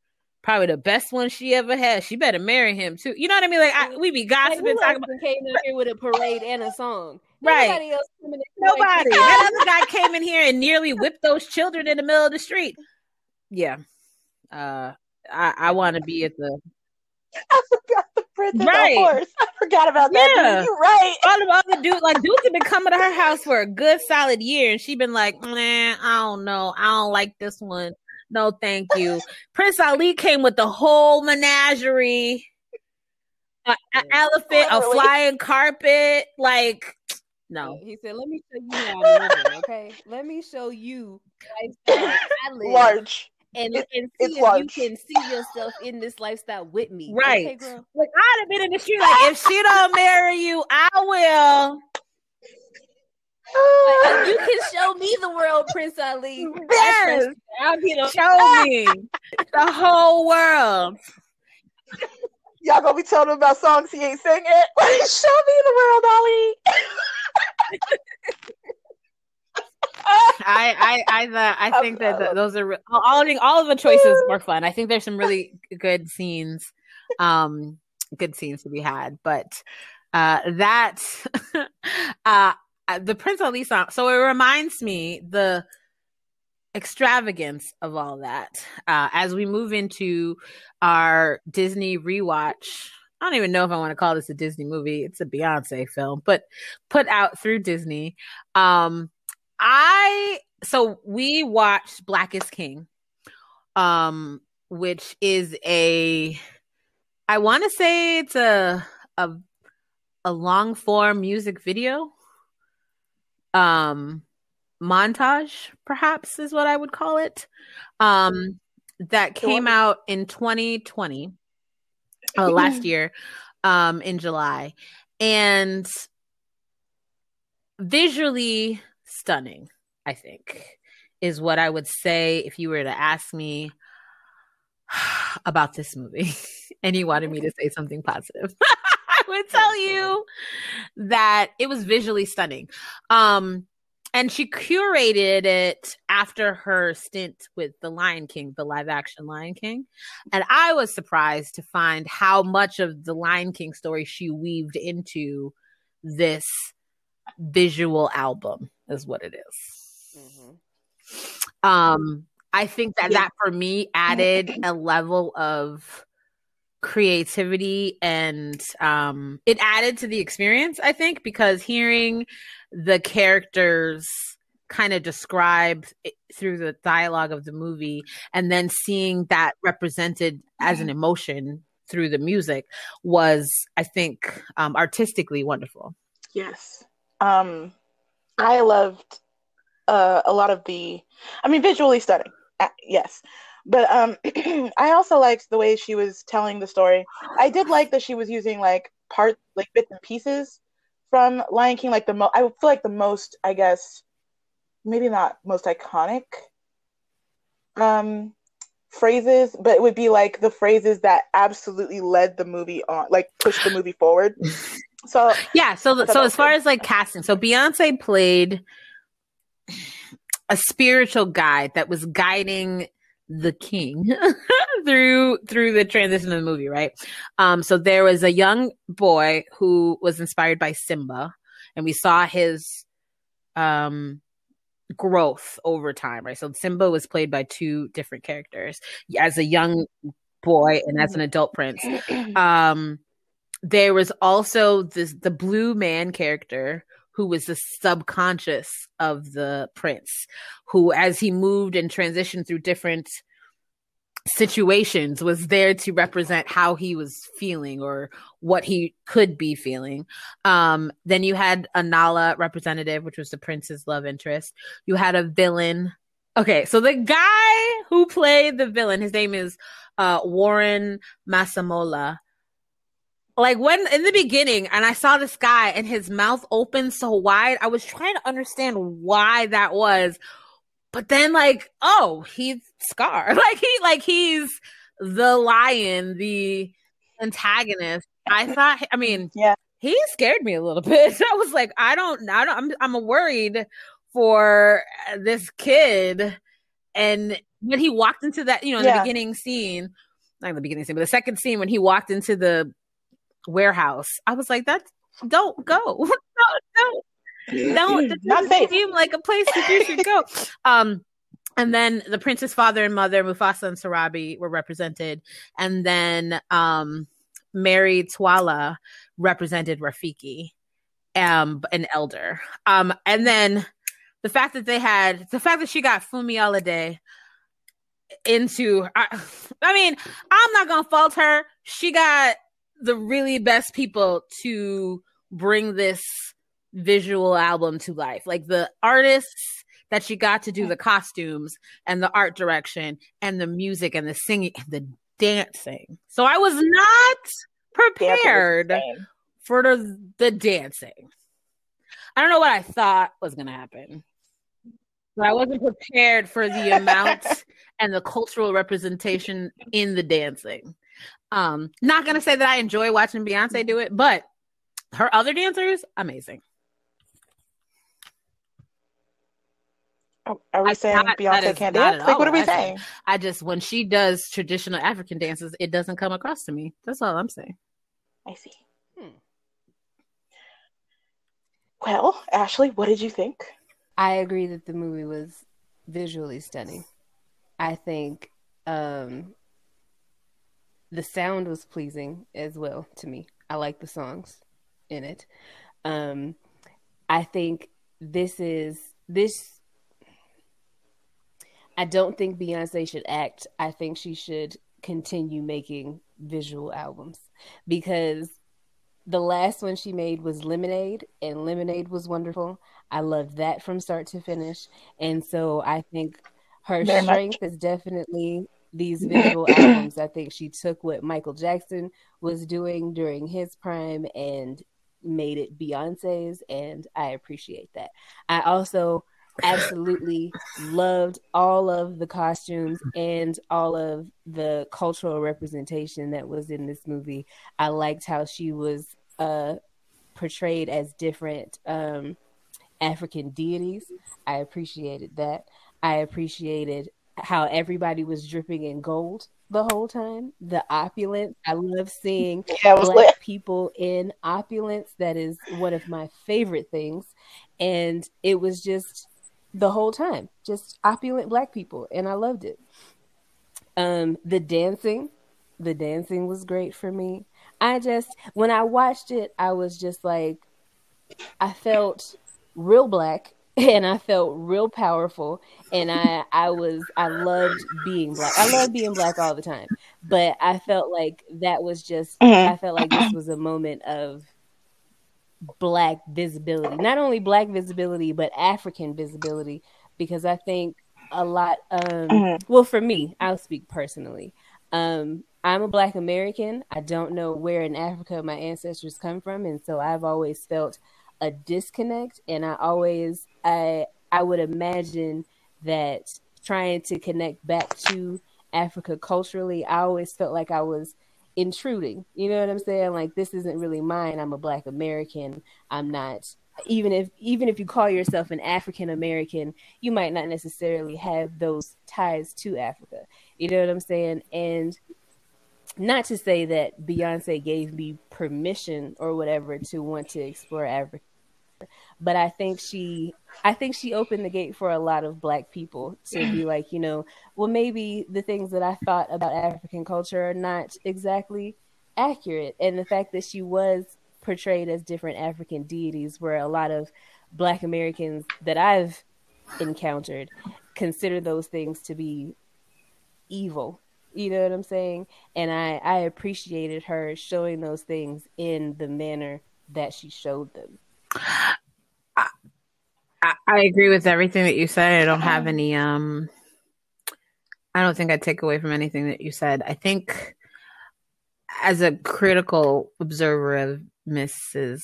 Probably the best one she ever had. She better marry him too. You know what I mean? Like I, we be gossiping, talking about came here with a parade and a song? Right. Nobody else nobody. That other guy came in here and nearly whipped those children in the middle of the street. Yeah. Uh, I, I want to be at the I forgot the princess Right. of course. I forgot about that. Yeah. Dude. You're right. all about the dudes, like dudes have been coming to her house for a good solid year, and she been like, "Man, I don't know, I don't like this one. No, thank you." Prince Ali came with the whole menagerie, a, a elephant, a flying carpet. Like, no, He said, "Let me show you how I'm living, okay? Let me show you lifestyle I [LAUGHS] live, Large. and, It- and see if large. you can see yourself in this lifestyle with me, Right. Okay, girl? like I'd have been in the street. Like, if she don't marry you, I will. Like, you can [LAUGHS] show me the world, Prince Ali. Yes, I'll be the show [LAUGHS] me the whole world. Y'all gonna be telling him about songs he ain't singing? Show me the world, Ollie. I I I uh, I think that th- those are re- all the- all of the choices were fun. I think there's some really good scenes, um, good scenes to be had. But uh, that [LAUGHS] uh, the Prince Ali song. So it reminds me the extravagance of all that uh, as we move into our Disney rewatch. I don't even know if I want to call this a Disney movie. It's a Beyonce film, but put out through Disney. Um, I so we watched Black is King, um, which is a I want to say it's a a a long form music video, um, montage perhaps is what I would call it, um, that came out in 2020, uh, [LAUGHS] last year, um, in July, and visually stunning, I think, is what I would say if you were to ask me [SIGHS] about this movie [LAUGHS] and you wanted me to say something positive. [LAUGHS] I would tell you that it was visually stunning. Um and she curated it after her stint with The Lion King, the live action Lion King. And I was surprised to find how much of the Lion King story she weaved into this visual album. is what it is. Mm-hmm. Um, I think that yeah. that for me added a level of creativity and um, it added to the experience. I think because hearing the characters kind of described through the dialogue of the movie and then seeing that represented as an emotion through the music was i think um, artistically wonderful. Yes. Um, i loved uh, a lot of the i mean visually stunning uh, yes. But um, [CLEARS THROAT] i also liked the way she was telling the story. I did like that she was using like part like bits and pieces from lion king like the most, i feel like the most i guess maybe not most iconic um phrases, but it would be like the phrases that absolutely led the movie on, like pushed the movie forward. [LAUGHS] So yeah, so so as far good. as like casting, so Beyonce played a spiritual guide that was guiding the king [LAUGHS] through through the transition of the movie, right? Um, so there was a young boy who was inspired by Simba, and we saw his um growth over time, right? So Simba was played by two different characters as a young boy and as an adult prince. [CLEARS THROAT] Um, there was also this the blue man character who was the subconscious of the prince, who as he moved and transitioned through different situations was there to represent how he was feeling or what he could be feeling. Um, then you had a Nala representative, which was the prince's love interest. You had a villain. Okay, so the guy who played the villain, his name is uh, Warren Masemola. Like when in the beginning, and I saw this guy and his mouth opened so wide, I was trying to understand why that was but then like, oh, he's Scar. [LAUGHS] Like he like he's the lion, the antagonist. I thought I mean, yeah. He scared me a little [LAUGHS] bit. I was like, I don't I don't I'm I'm worried for this kid and when he walked into that, you know, in yeah. the beginning scene, not the beginning scene, but the second scene when he walked into the warehouse, I was like, "That don't go, [LAUGHS] don't, don't no, it doesn't seem like a place that you should go. [LAUGHS] Um, and then the prince's father and mother, Mufasa and Sarabi, were represented, and then um, Mary Twala represented Rafiki, um, an elder. Um, and then the fact that they had the fact that she got Funmi Olade into I, I mean, I'm not gonna fault her. She got the really best people to bring this visual album to life. Like the artists that she got to do the costumes and the art direction and the music and the singing and the dancing. So I was not prepared for the, the dancing. I don't know what I thought was going to happen. But I wasn't prepared for the amount [LAUGHS] and the cultural representation in the dancing. Um, not gonna say that I enjoy watching Beyonce do it, but her other dancers, amazing. Oh, are we I, saying not, Beyonce can't dance? Like, what are we I saying? I just when she does traditional African dances, it doesn't come across to me. That's all I'm saying. I see. Hmm. Well, Ashley, what did you think? I agree that the movie was visually stunning. I think um, the sound was pleasing as well to me. I like the songs in it. Um, I think this is this I don't think Beyonce should act. I think she should continue making visual albums because the last one she made was Lemonade, and Lemonade was wonderful. I loved that from start to finish. And so I think her Very strength much. is definitely these [LAUGHS] visual albums. I think she took what Michael Jackson was doing during his prime and made it Beyonce's, and I appreciate that. I also absolutely loved all of the costumes and all of the cultural representation that was in this movie. I liked how she was uh, portrayed as different um, African deities. I appreciated that. I appreciated how everybody was dripping in gold the whole time. The opulence. I love seeing Yeah, was black lit. people in opulence. That is one of my favorite things. And it was just the whole time, just opulent black people. And I loved it. Um, the dancing, the dancing was great for me. I just, when I watched it, I was just like, I felt real black and I felt real powerful and I I was I loved being black. I love being black all the time. But I felt like that was just Mhm. I felt like this was a moment of black visibility. Not only black visibility but African visibility because I think a lot um Mhm. well for me, I'll speak personally. Um I'm a black American. I don't know where in Africa my ancestors come from and so I've always felt a disconnect and I always I I would imagine that trying to connect back to Africa culturally, I always felt like I was intruding. You know what I'm saying? Like this isn't really mine. I'm a black American. I'm not even if even if you call yourself an African American, you might not necessarily have those ties to Africa. You know what I'm saying? And not to say that Beyonce gave me permission or whatever to want to explore Africa, but I think she I think she opened the gate for a lot of black people to be [CLEARS THROAT] like, you know, well maybe the things that I thought about African culture are not exactly accurate. And the fact that she was portrayed as different African deities where a lot of black Americans that I've encountered consider those things to be evil. You know what I'm saying? And I, I appreciated her showing those things in the manner that she showed them. I, I agree with everything that you said. I don't have any um I don't think I take away from anything that you said. I think as a critical observer of Mrs.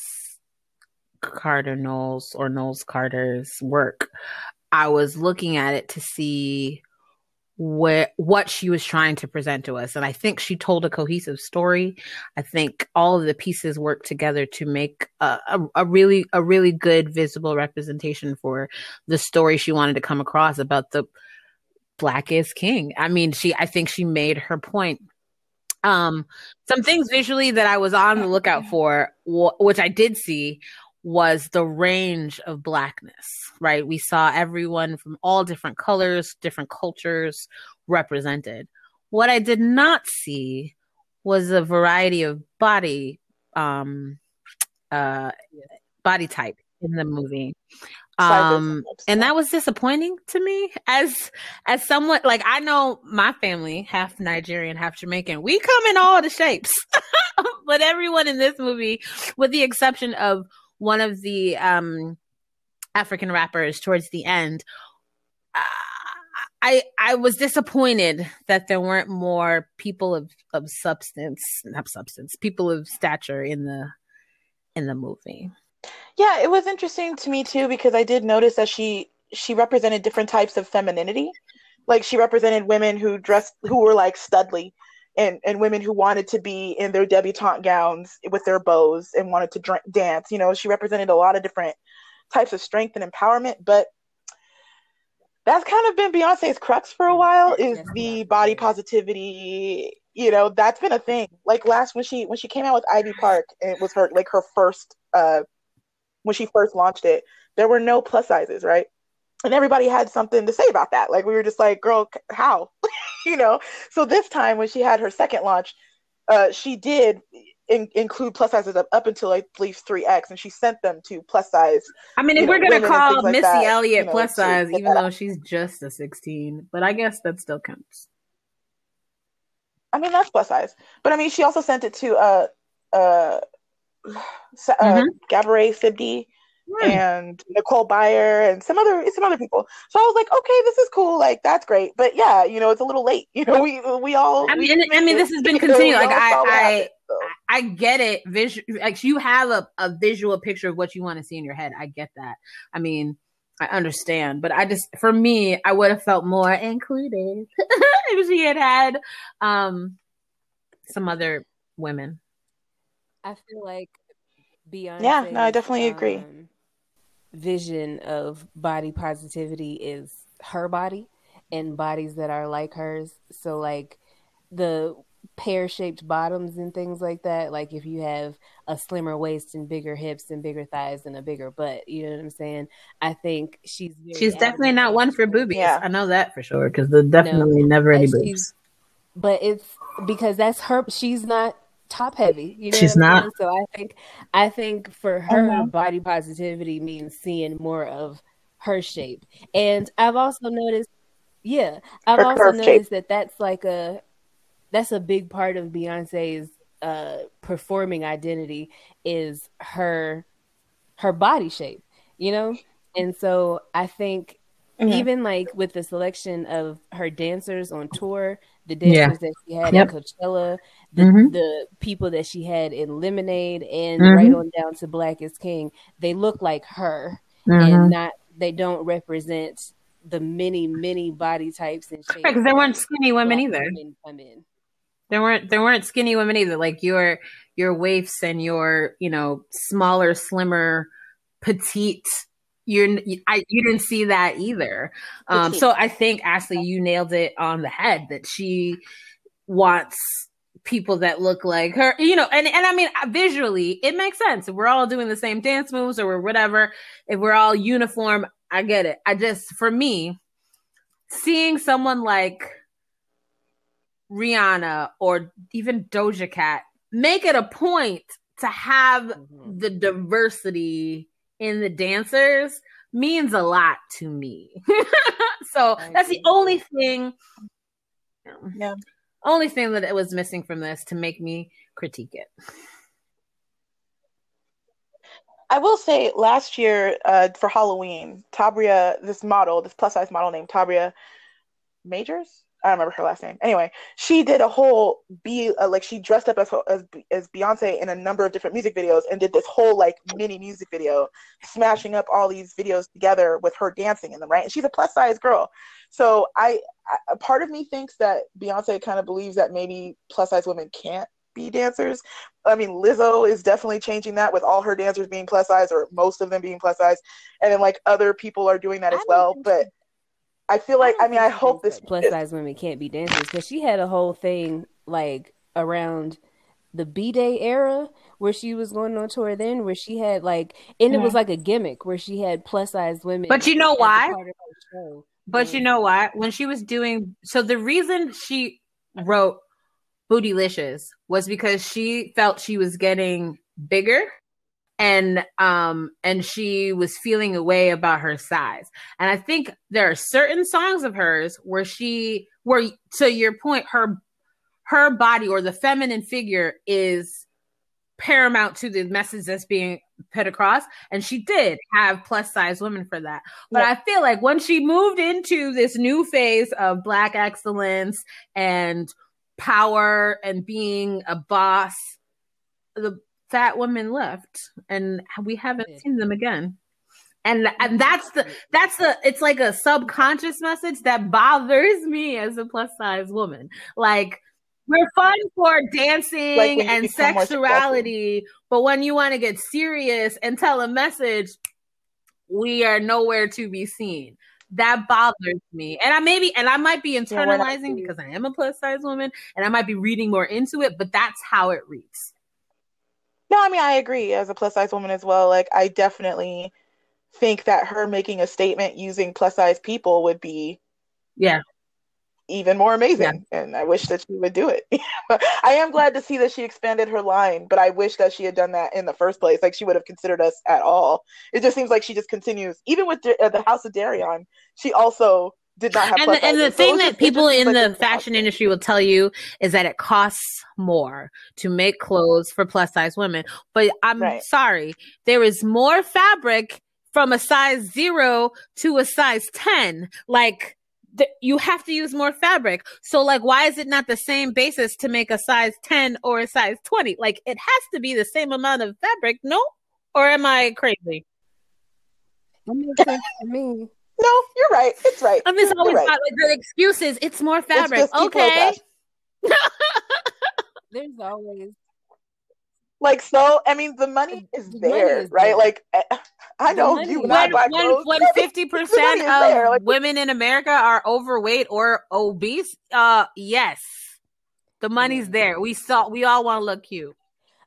Carter Knowles or Knowles Carter's work, I was looking at it to see where what she was trying to present to us. And i think she told a cohesive story. I think all of the pieces work together to make a, a, a really a really good visible representation for the story she wanted to come across about the black is king. I mean she i think she made her point. Um some things visually that i was on the lookout for wh- which i did see was the range of blackness, right? We saw everyone from all different colors, different cultures represented. What I did not see was a variety of body um uh body type in the movie. Um and that was disappointing to me as as someone like I know my family half Nigerian, half Jamaican. We come in all the shapes. [LAUGHS] but everyone in this movie with the exception of one of the um, African rappers towards the end, uh, I I was disappointed that there weren't more people of of substance, not substance, people of stature in the in the movie. Yeah, it was interesting to me too because I did notice that she she represented different types of femininity. Like she represented women who dressed who were like studly and, and women who wanted to be in their debutante gowns with their bows and wanted to drink, dance. You know, she represented a lot of different types of strength and empowerment. But that's kind of been Beyonce's crux for a while is the body positivity. You know, that's been a thing. Like last when she when she came out with Ivy Park, it was her like her first uh when she first launched it. There were no plus sizes, right? And everybody had something to say about that. Like we were just like, girl, how? [LAUGHS] you know. So this time when she had her second launch, uh, she did in- include plus sizes up, up until I believe three X, and she sent them to plus size. I mean, if we're know, gonna call like Missy that, Elliott you know, plus size, even though she's just a sixteen, but I guess that still counts. I mean, that's plus size. But I mean, she also sent it to uh uh, [SIGHS] uh Mhm. Gabourey Sidibe Hmm. and Nicole Byer and some other some other people. So I was like, okay, this is cool. Like that's great. But yeah, you know, it's a little late. [LAUGHS] You know, we we all. I we mean, I mean, this has been [LAUGHS] you continued. Like all saw what I, I, so. I get it. Visual, like you have a, a visual picture of what you want to see in your head. I get that. I mean, I understand, but I just, for me, I would have felt more included [LAUGHS] if she had had um some other women. I feel like Beyonce. Yeah, no, I definitely agree. Vision of body positivity is her body and bodies that are like hers. So like the pear shaped bottoms and things like that. Like if you have a slimmer waist and bigger hips and bigger thighs and a bigger butt, you know what I'm saying? I think she's she's definitely not one for boobies. Yeah. I know that for sure because there's definitely no, never any boobs. But it's because that's her. She's not top heavy. You know she's not. Saying? So I think I think for her, uh-huh. body positivity means seeing more of her shape. And I've also noticed, yeah, I've her also noticed shape. that that's like a that's a big part of Beyonce's uh, performing identity is her her body shape, you know. And so I think mm-hmm. even like with the selection of her dancers on tour, the dancers yeah. that she had yep. at Coachella, the, mm-hmm. the, people that she had in Lemonade, and mm-hmm. right on down to Black is King, they look like her and mm-hmm. not they don't represent the many many body types and shapes. Because there weren't skinny women either. Women come in. There weren't there weren't skinny women either. Like your your waifs and your you know smaller, slimmer, petite. You're I you didn't see that either. Um, so I think Ashley, you nailed it on the head that she wants people that look like her, you know, and, and I mean, visually, it makes sense. If we're all doing the same dance moves or whatever, if we're all uniform, I get it. I just, for me, seeing someone like Rihanna or even Doja Cat make it a point to have mm-hmm. the diversity in the dancers means a lot to me. [LAUGHS] so that's the only thing. Yeah. Only thing that it was missing from this to make me critique it. I will say last year uh, for Halloween, Tabria, this model, this plus size model named Tabria Majors, I don't remember her last name. Anyway, she did a whole be uh, like she dressed up as, as as Beyonce in a number of different music videos and did this whole like mini music video, smashing up all these videos together with her dancing in them. Right, and she's a plus size girl. So I, I part of me thinks that Beyonce kind of believes that maybe plus size women can't be dancers. I mean, Lizzo is definitely changing that with all her dancers being plus size or most of them being plus size, and then like other people are doing that as well. But I feel like I, I mean I hope this plus size women can't be dancers because she had a whole thing like around the B Day era where she was going on tour then where she had like and yeah. it was like a gimmick where she had plus size women. But you know why? But you know why? When she was doing so the reason she wrote Bootylicious was because she felt she was getting bigger and um and she was feeling a way about her size. And i think there are certain songs of hers where she where to your point her her body or the feminine figure is paramount to the message that's being put across. And she did have plus size women for that. But yeah. i feel like when she moved into this new phase of black excellence and power and being a boss the fat women left and we haven't seen them again. And and that's the that's the it's like a subconscious message that bothers me as a plus size woman. Like we're fun for dancing like and sexuality but when you want to get serious and tell a message we are nowhere to be seen. That bothers me. And i maybe and i might be internalizing yeah, because i am a plus size woman and i might be reading more into it but that's how it reads no, I mean I agree as a plus size woman as well. Like I definitely think that her making a statement using plus size people would be yeah. even more amazing yeah. and i wish that she would do it. [LAUGHS] I am glad to see that she expanded her line but i wish that she had done that in the first place. Like she would have considered us at all. It just seems like she just continues. Even with the, uh, the house of Deréon she also did not have and the, and the thing that people in the fashion industry will tell you is that it costs more to make clothes for plus size women. But i'm right. sorry there is more fabric from a size 0 to a size 10 like th- you have to use more fabric. So like why is it not the same basis to make a size 10 or a size 20 like it has to be the same amount of fabric no? Or am i crazy? That makes sense to me no, you're right. It's right. I'm just always right. like the excuses. It's more fabric. It's okay. [LAUGHS] There's always like so. I mean, the money is the there, money is right? There. Like eh, I know you when when, when fifty percent of like, women in America are overweight or obese. Uh, yes. The money's there. We saw. We all want to look cute.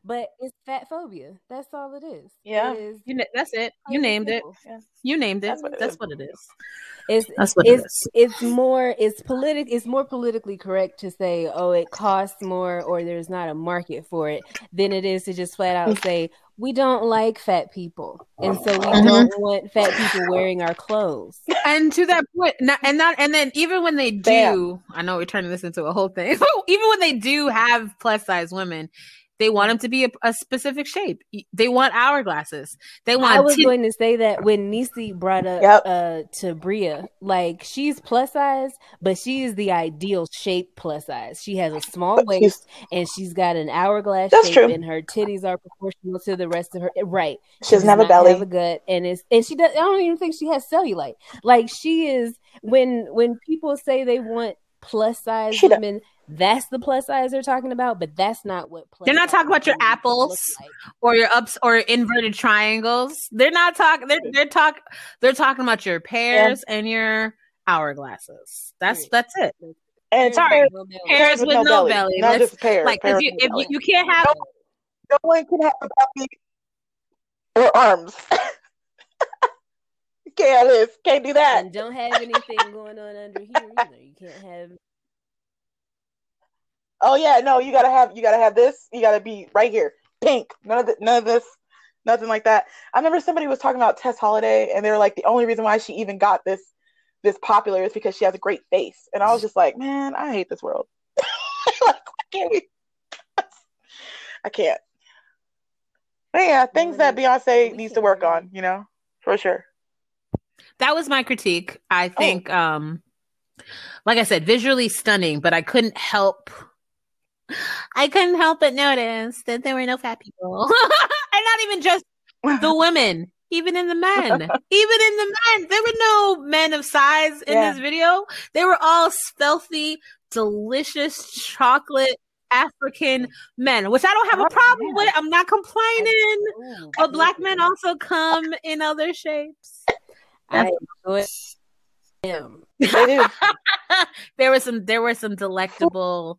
But it's fat phobia. That's all it is. Yeah. It is You, that's it. You plain named it. Yeah. You named it. That's what it That's is. what it is. It's That's what it it's it's more it's politic it's more politically correct to say oh it costs more or there's not a market for it than it is to just flat out say we don't like fat people and so we Mhm. don't want fat people wearing our clothes. And to that point, not, and not, and then even when they do, Bam. I know we're turning this into a whole thing. [LAUGHS] even when they do have plus size women, they want them to be a, a specific shape. They want hourglasses. They want. I was tit- going to say that when Neecie brought up Yep. uh to Bria, like she's plus size, but she is the ideal shape plus size. She has a small But she's- waist and she's got an hourglass That's shape, true. and her titties are proportional to the rest of her. Right, She doesn't have a belly. have a gut, and it's and she does. I don't even think she has cellulite. Like she is when when people say they want plus size She does. women. That's the plus size they're talking about, but that's not what. Plus They're not talking about your apples. like. or your ups or inverted triangles. They're not talking. They're they're talk. They're talking about your pears and your hourglasses. That's Right. that's it. And Sorry. pears, No belly. Pears with no belly. Not Let's- just pears. Like, 'cause pears you, if you, you can't have no one can have a belly or arms. [LAUGHS] can't Liz, can't do that. and don't have anything going on under here either. You can't have Oh yeah, no, you gotta have you gotta have this. You gotta be right here, pink. None of the, none of this, nothing like that. I remember somebody was talking about Tess Holliday, and they were like, the only reason why she even got this this popular is because she has a great face. And I was just like, man, I hate this world. [LAUGHS] like, why can't we? I can't. But yeah, things that Beyonce needs to work on, you know, for sure. that was my critique. Oh. I think, um, like I said, visually stunning, but I couldn't help. I couldn't help but notice that there were no fat people, [LAUGHS] and not even just the [LAUGHS] women, even in the men, even in the men, there were no men of size in Yeah. this video. They were all stealthy, delicious chocolate African men, which I don't have a Oh, problem yeah. with. I'm not complaining. Ooh, But black men also come in other shapes. I enjoy them. They do. there were some there were some delectable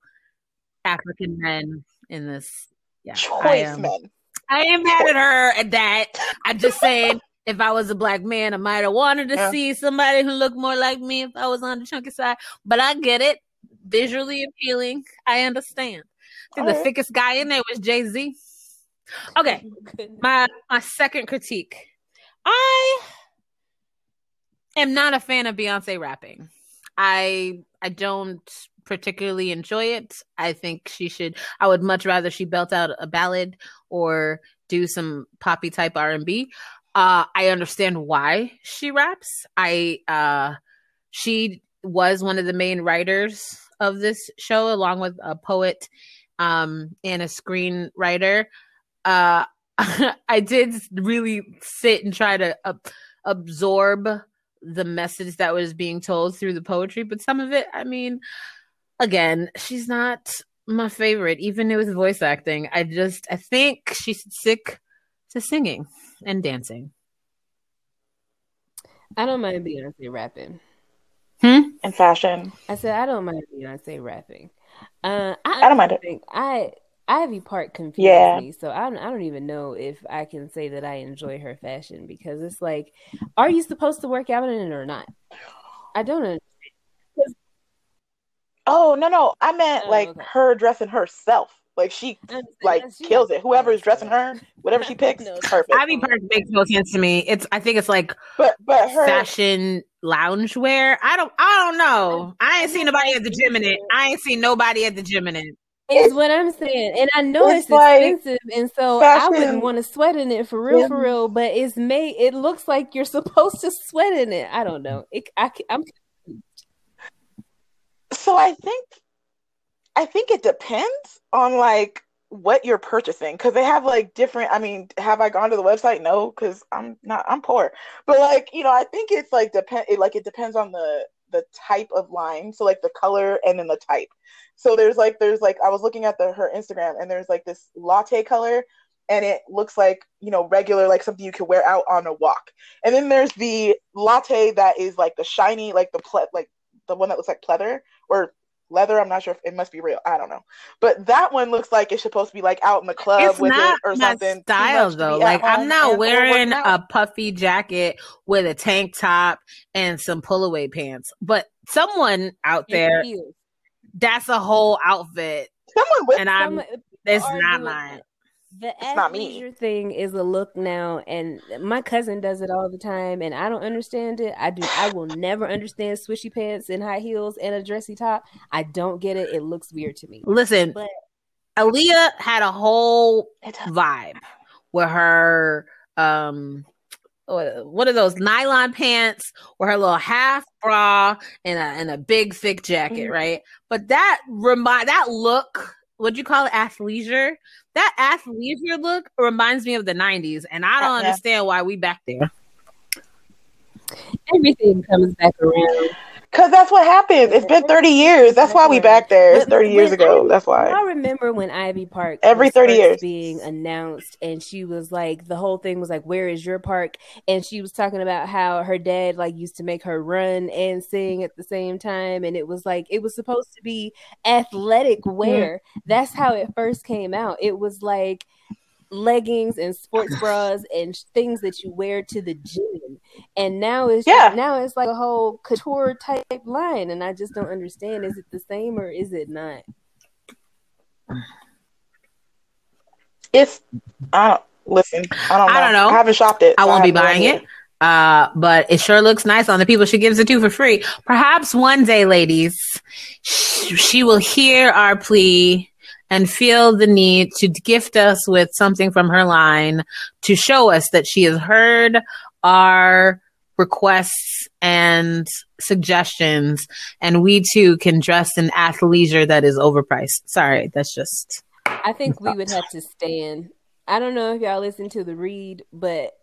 African men in this. Yeah, I Choice am. men. I ain't mad at her at that. I'm just saying, if I was a black man, I might have wanted to Yeah. see somebody who looked more like me if I was on the chunky side. But I get it. Visually appealing. I understand. I think the Alright. thickest guy in there was Jay Z. Okay, oh my my second critique. I am not a fan of Beyonce rapping. I I don't particularly enjoy it. I think she should I would much rather she belt out a ballad or do some poppy type R&B. Uh I understand why she raps. I uh she was one of the main writers of this show along with a poet um and a screenwriter. Uh [LAUGHS] I did really sit and try to uh, absorb the message that was being told through the poetry, but some of it, I mean, again, she's not my favorite, even with voice acting. I just, I think she's sick to singing and dancing. I don't mind Beyonce rapping. Hmm? In fashion. I said I don't mind Beyonce rapping. Uh, I, I don't mind it. I Ivy Park confused Yeah. me, so I don't, I don't even know if I can say that I enjoy her fashion because it's like, are you supposed to work out in it or not? I don't. Un- Oh no no, I meant Oh, like okay. her dressing herself. Like she like Yes, she kills it. Whoever is dressing her, whatever she [LAUGHS] picks, No, perfect. Ivy Park makes no sense to me. It's, I think it's like But but her fashion loungewear. I don't, I don't know. I ain't seen nobody at the gym in it. I ain't seen nobody at the gym in it. Is what I'm saying, and I know It's it's, like expensive, and so I wouldn't want to sweat in it for real, Yeah. for real. But it's made. It looks like you're supposed to sweat in it. I don't know. It, I, I, am so I think I think it depends on like what you're purchasing because they have like different I mean, have I gone to the website? No, because I'm not I'm poor. But like, you know, I think it's like depend it, like it depends on the the type of line. So like the color and then the type. So there's like there's like I was looking at the her Instagram and there's like this latte color and it looks like, you know, regular like something you could wear out on a walk. And then there's the latte that is like the shiny like the ple- like the one that looks like pleather or leather. I'm not sure if it must be real. I don't know. But that one looks like it's supposed to be like out in the club it's with not it or my something. Too style though. Like I'm not wearing a puffy jacket with a tank top and some pullaway pants. But someone out there, that's a whole outfit, Someone with and I'm Some people it's not doing mine. that. The not me. thing is a look now, and my cousin does it all the time, and I don't understand it. I do. I will never understand swishy pants and high heels and a dressy top. I don't get it. It looks weird to me. Listen, But Aaliyah had a whole vibe with her um what are those nylon pants with her little half bra and a and a big thick jacket, Mhm. right? But that remind that look, what you call it, athleisure? That athleisure look reminds me of the '90s, and I don't Yeah. understand why we back there. everything comes back around. Cause that's what happens. It's been 30 years. That's why we back there. It's 30 years ago. That's why. I remember when Ivy Park Every was 30 years. being announced, and she was like, the whole thing was like, "Where is your park?" And she was talking about how her dad like used to make her run and sing at the same time, and it was like it was supposed to be athletic mm. wear. That's how it first came out. It was like leggings and sports [LAUGHS] bras and things that you wear to the gym and now it's Yeah. just, now it's like a whole couture type line and i just don't understand is it the same or is it not It's I don't listen. I don't know. I don't know. I haven't shopped it. I so won't be buying idea. it. Uh, but it sure looks nice on the people she gives it to for free. Perhaps one day, ladies, sh- she will hear our plea and feel the need to gift us with something from her line to show us that she has heard our requests and suggestions, and we too can dress in athleisure that is overpriced. Sorry, that's just i think we would have to stand i don't know if y'all listen to the read but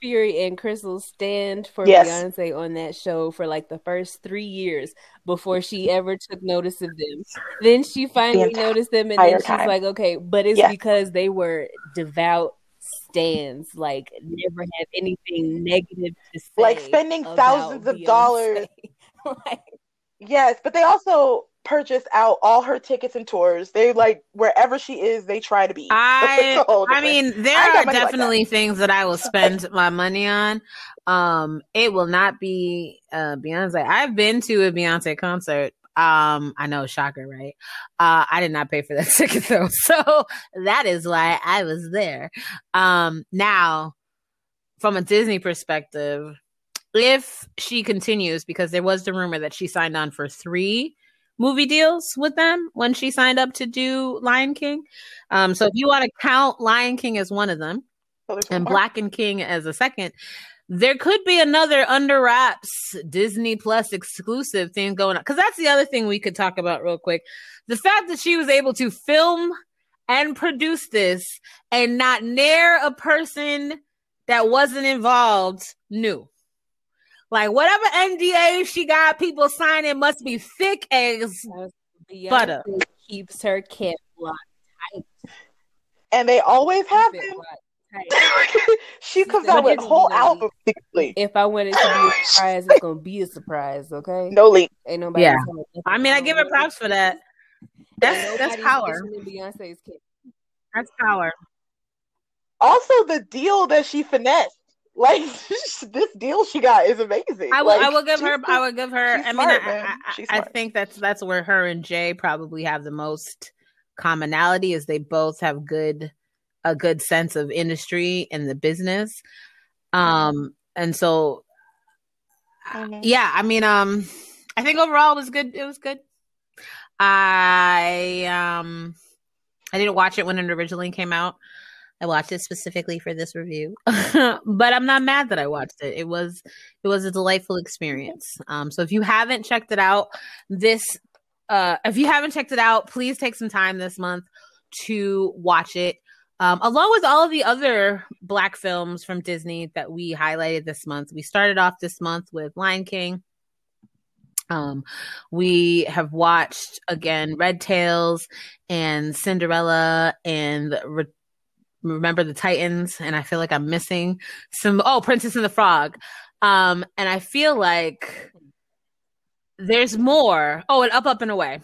Fury and Crissle stand for Yes. Beyonce on that show for like the first three years before she ever took notice of them. Then she finally entire noticed them, and then she's time. like, "Okay," but it's because they were devout stands, like never have anything negative to say, Like spending thousands of Beyonce. dollars. [LAUGHS] like, Yes, but they also purchased out all her tickets and tours. They like wherever she is, they try to be. [LAUGHS] I It's a whole I mean, there I are money like definitely things that I will [LAUGHS] spend my money on. Um, it will not be uh Beyonce. I've been to a Beyonce concert. Um, I know, shocker, right? Uh, I did not pay for that [LAUGHS] ticket though, so that is why I was there. Um, now, from a Disney perspective, if she continues, because there was the rumor that she signed on for three movie deals with them when she signed up to do Lion King. Um, so if you want to count Lion King as one of them and. Black and King as a second, there could be another under wraps Disney Plus exclusive thing going on. Because that's the other thing we could talk about real quick. The fact that she was able to film and produce this and not near a person that wasn't involved knew. Like whatever NDA she got people signing must be thick as Beyonce Butter. keeps her cat locked and they always have keep [LAUGHS] them. she comes said, out with "Listen, whole lady." albums secretly. If I want it to be a [LAUGHS] surprise, it's gonna be a surprise, okay? No leak. Ain't nobody. Yeah. I mean I give her props for that. That's that's power. Beyonce's case. That's power. Also, the deal that she finessed, like [LAUGHS] this deal she got, is amazing. I will. Like, I will give her. I will give her. I mean, smart, I. I, I, think that's that's where her and Jay probably have the most commonality. Is they both have good a good sense of industry and the business. Um, and so Mhm. yeah, I mean, um, I think overall it was good. It was good. I um, I didn't watch it when it originally came out. I watched it specifically for this review, [LAUGHS] but I'm not mad that I watched it. It was it was a delightful experience. Um, so if you haven't checked it out, this uh, if you haven't checked it out, please take some time this month to watch it. Um, along with all of the other black films from Disney that we highlighted this month. We started off this month with Lion King. Um, we have watched again Red Tails and Cinderella and Re- Remember the Titans, and I feel like I'm missing some. Oh, Princess and the Frog. Um, and I feel like there's more. Oh, and up, up and away.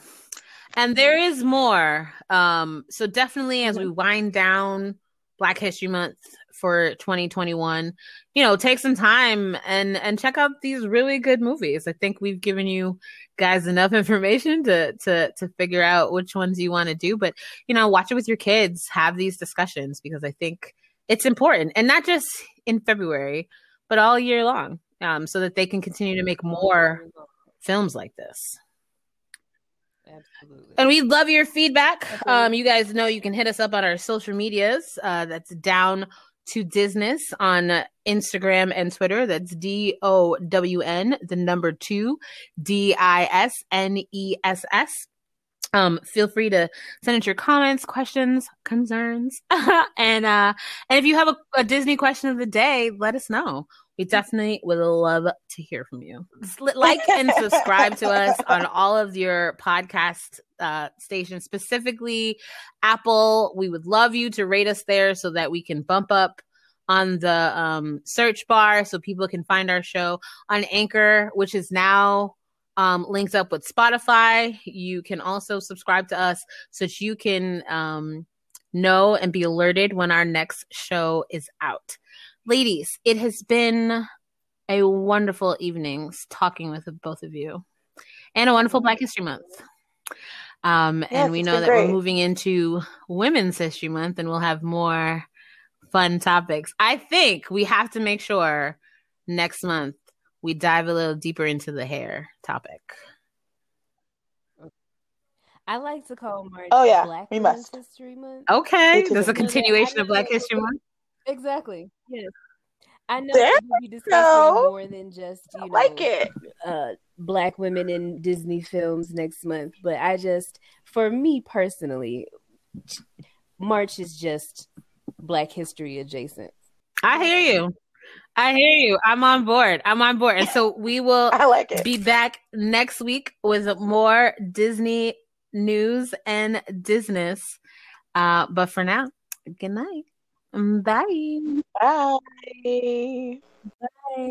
And there is more. Um, so definitely as we wind down Black History Month for 2021, you know, take some time and and check out these really good movies. I think we've given you guys enough [LAUGHS] information to to to figure out which ones you want to do, but you know, watch it with your kids, have these discussions because I think it's important and not just in February, but all year long. Um, so that they can continue to make more films like this. Absolutely. And we love your feedback. Um, you guys know you can hit us up on our social medias. Uh, that's down to Disness on Instagram and Twitter. That's D O W N, the number two, D I S N E S S. Um, feel free to send us your comments, questions, concerns, [LAUGHS] and uh, and if you have a, a Disney question of the day, let us know we definitely would love to hear from you. Like and subscribe to us [LAUGHS] on all of your podcast uh, stations, specifically Apple. We would love you to rate us there so that we can bump up on the um, search bar so people can find our show on Anchor, which is now um, linked up with Spotify. You can also subscribe to us so that you can um, know and be alerted when our next show is out ladies, it has been a wonderful evening talking with both of you and a wonderful Black History Month. Um, yes, and we know that great. we're moving into Women's History Month and we'll have more fun topics. I think we have to make sure next month we dive a little deeper into the hair topic. I like to call March oh, yeah, Black we must. History Month. Okay, there's a continuation of Black History Month. Exactly. Yes. I know there we'll be discussing more than just you know like it. Uh, black women in Disney films next month, but I just, for me personally, March is just Black History adjacent. I hear you. I hear you. I'm on board. I'm on board. And so we will [LAUGHS] I like it. be back next week with more Disney news and Disney. Uh, but for now, good night. Mm, bye. Bye. Bye.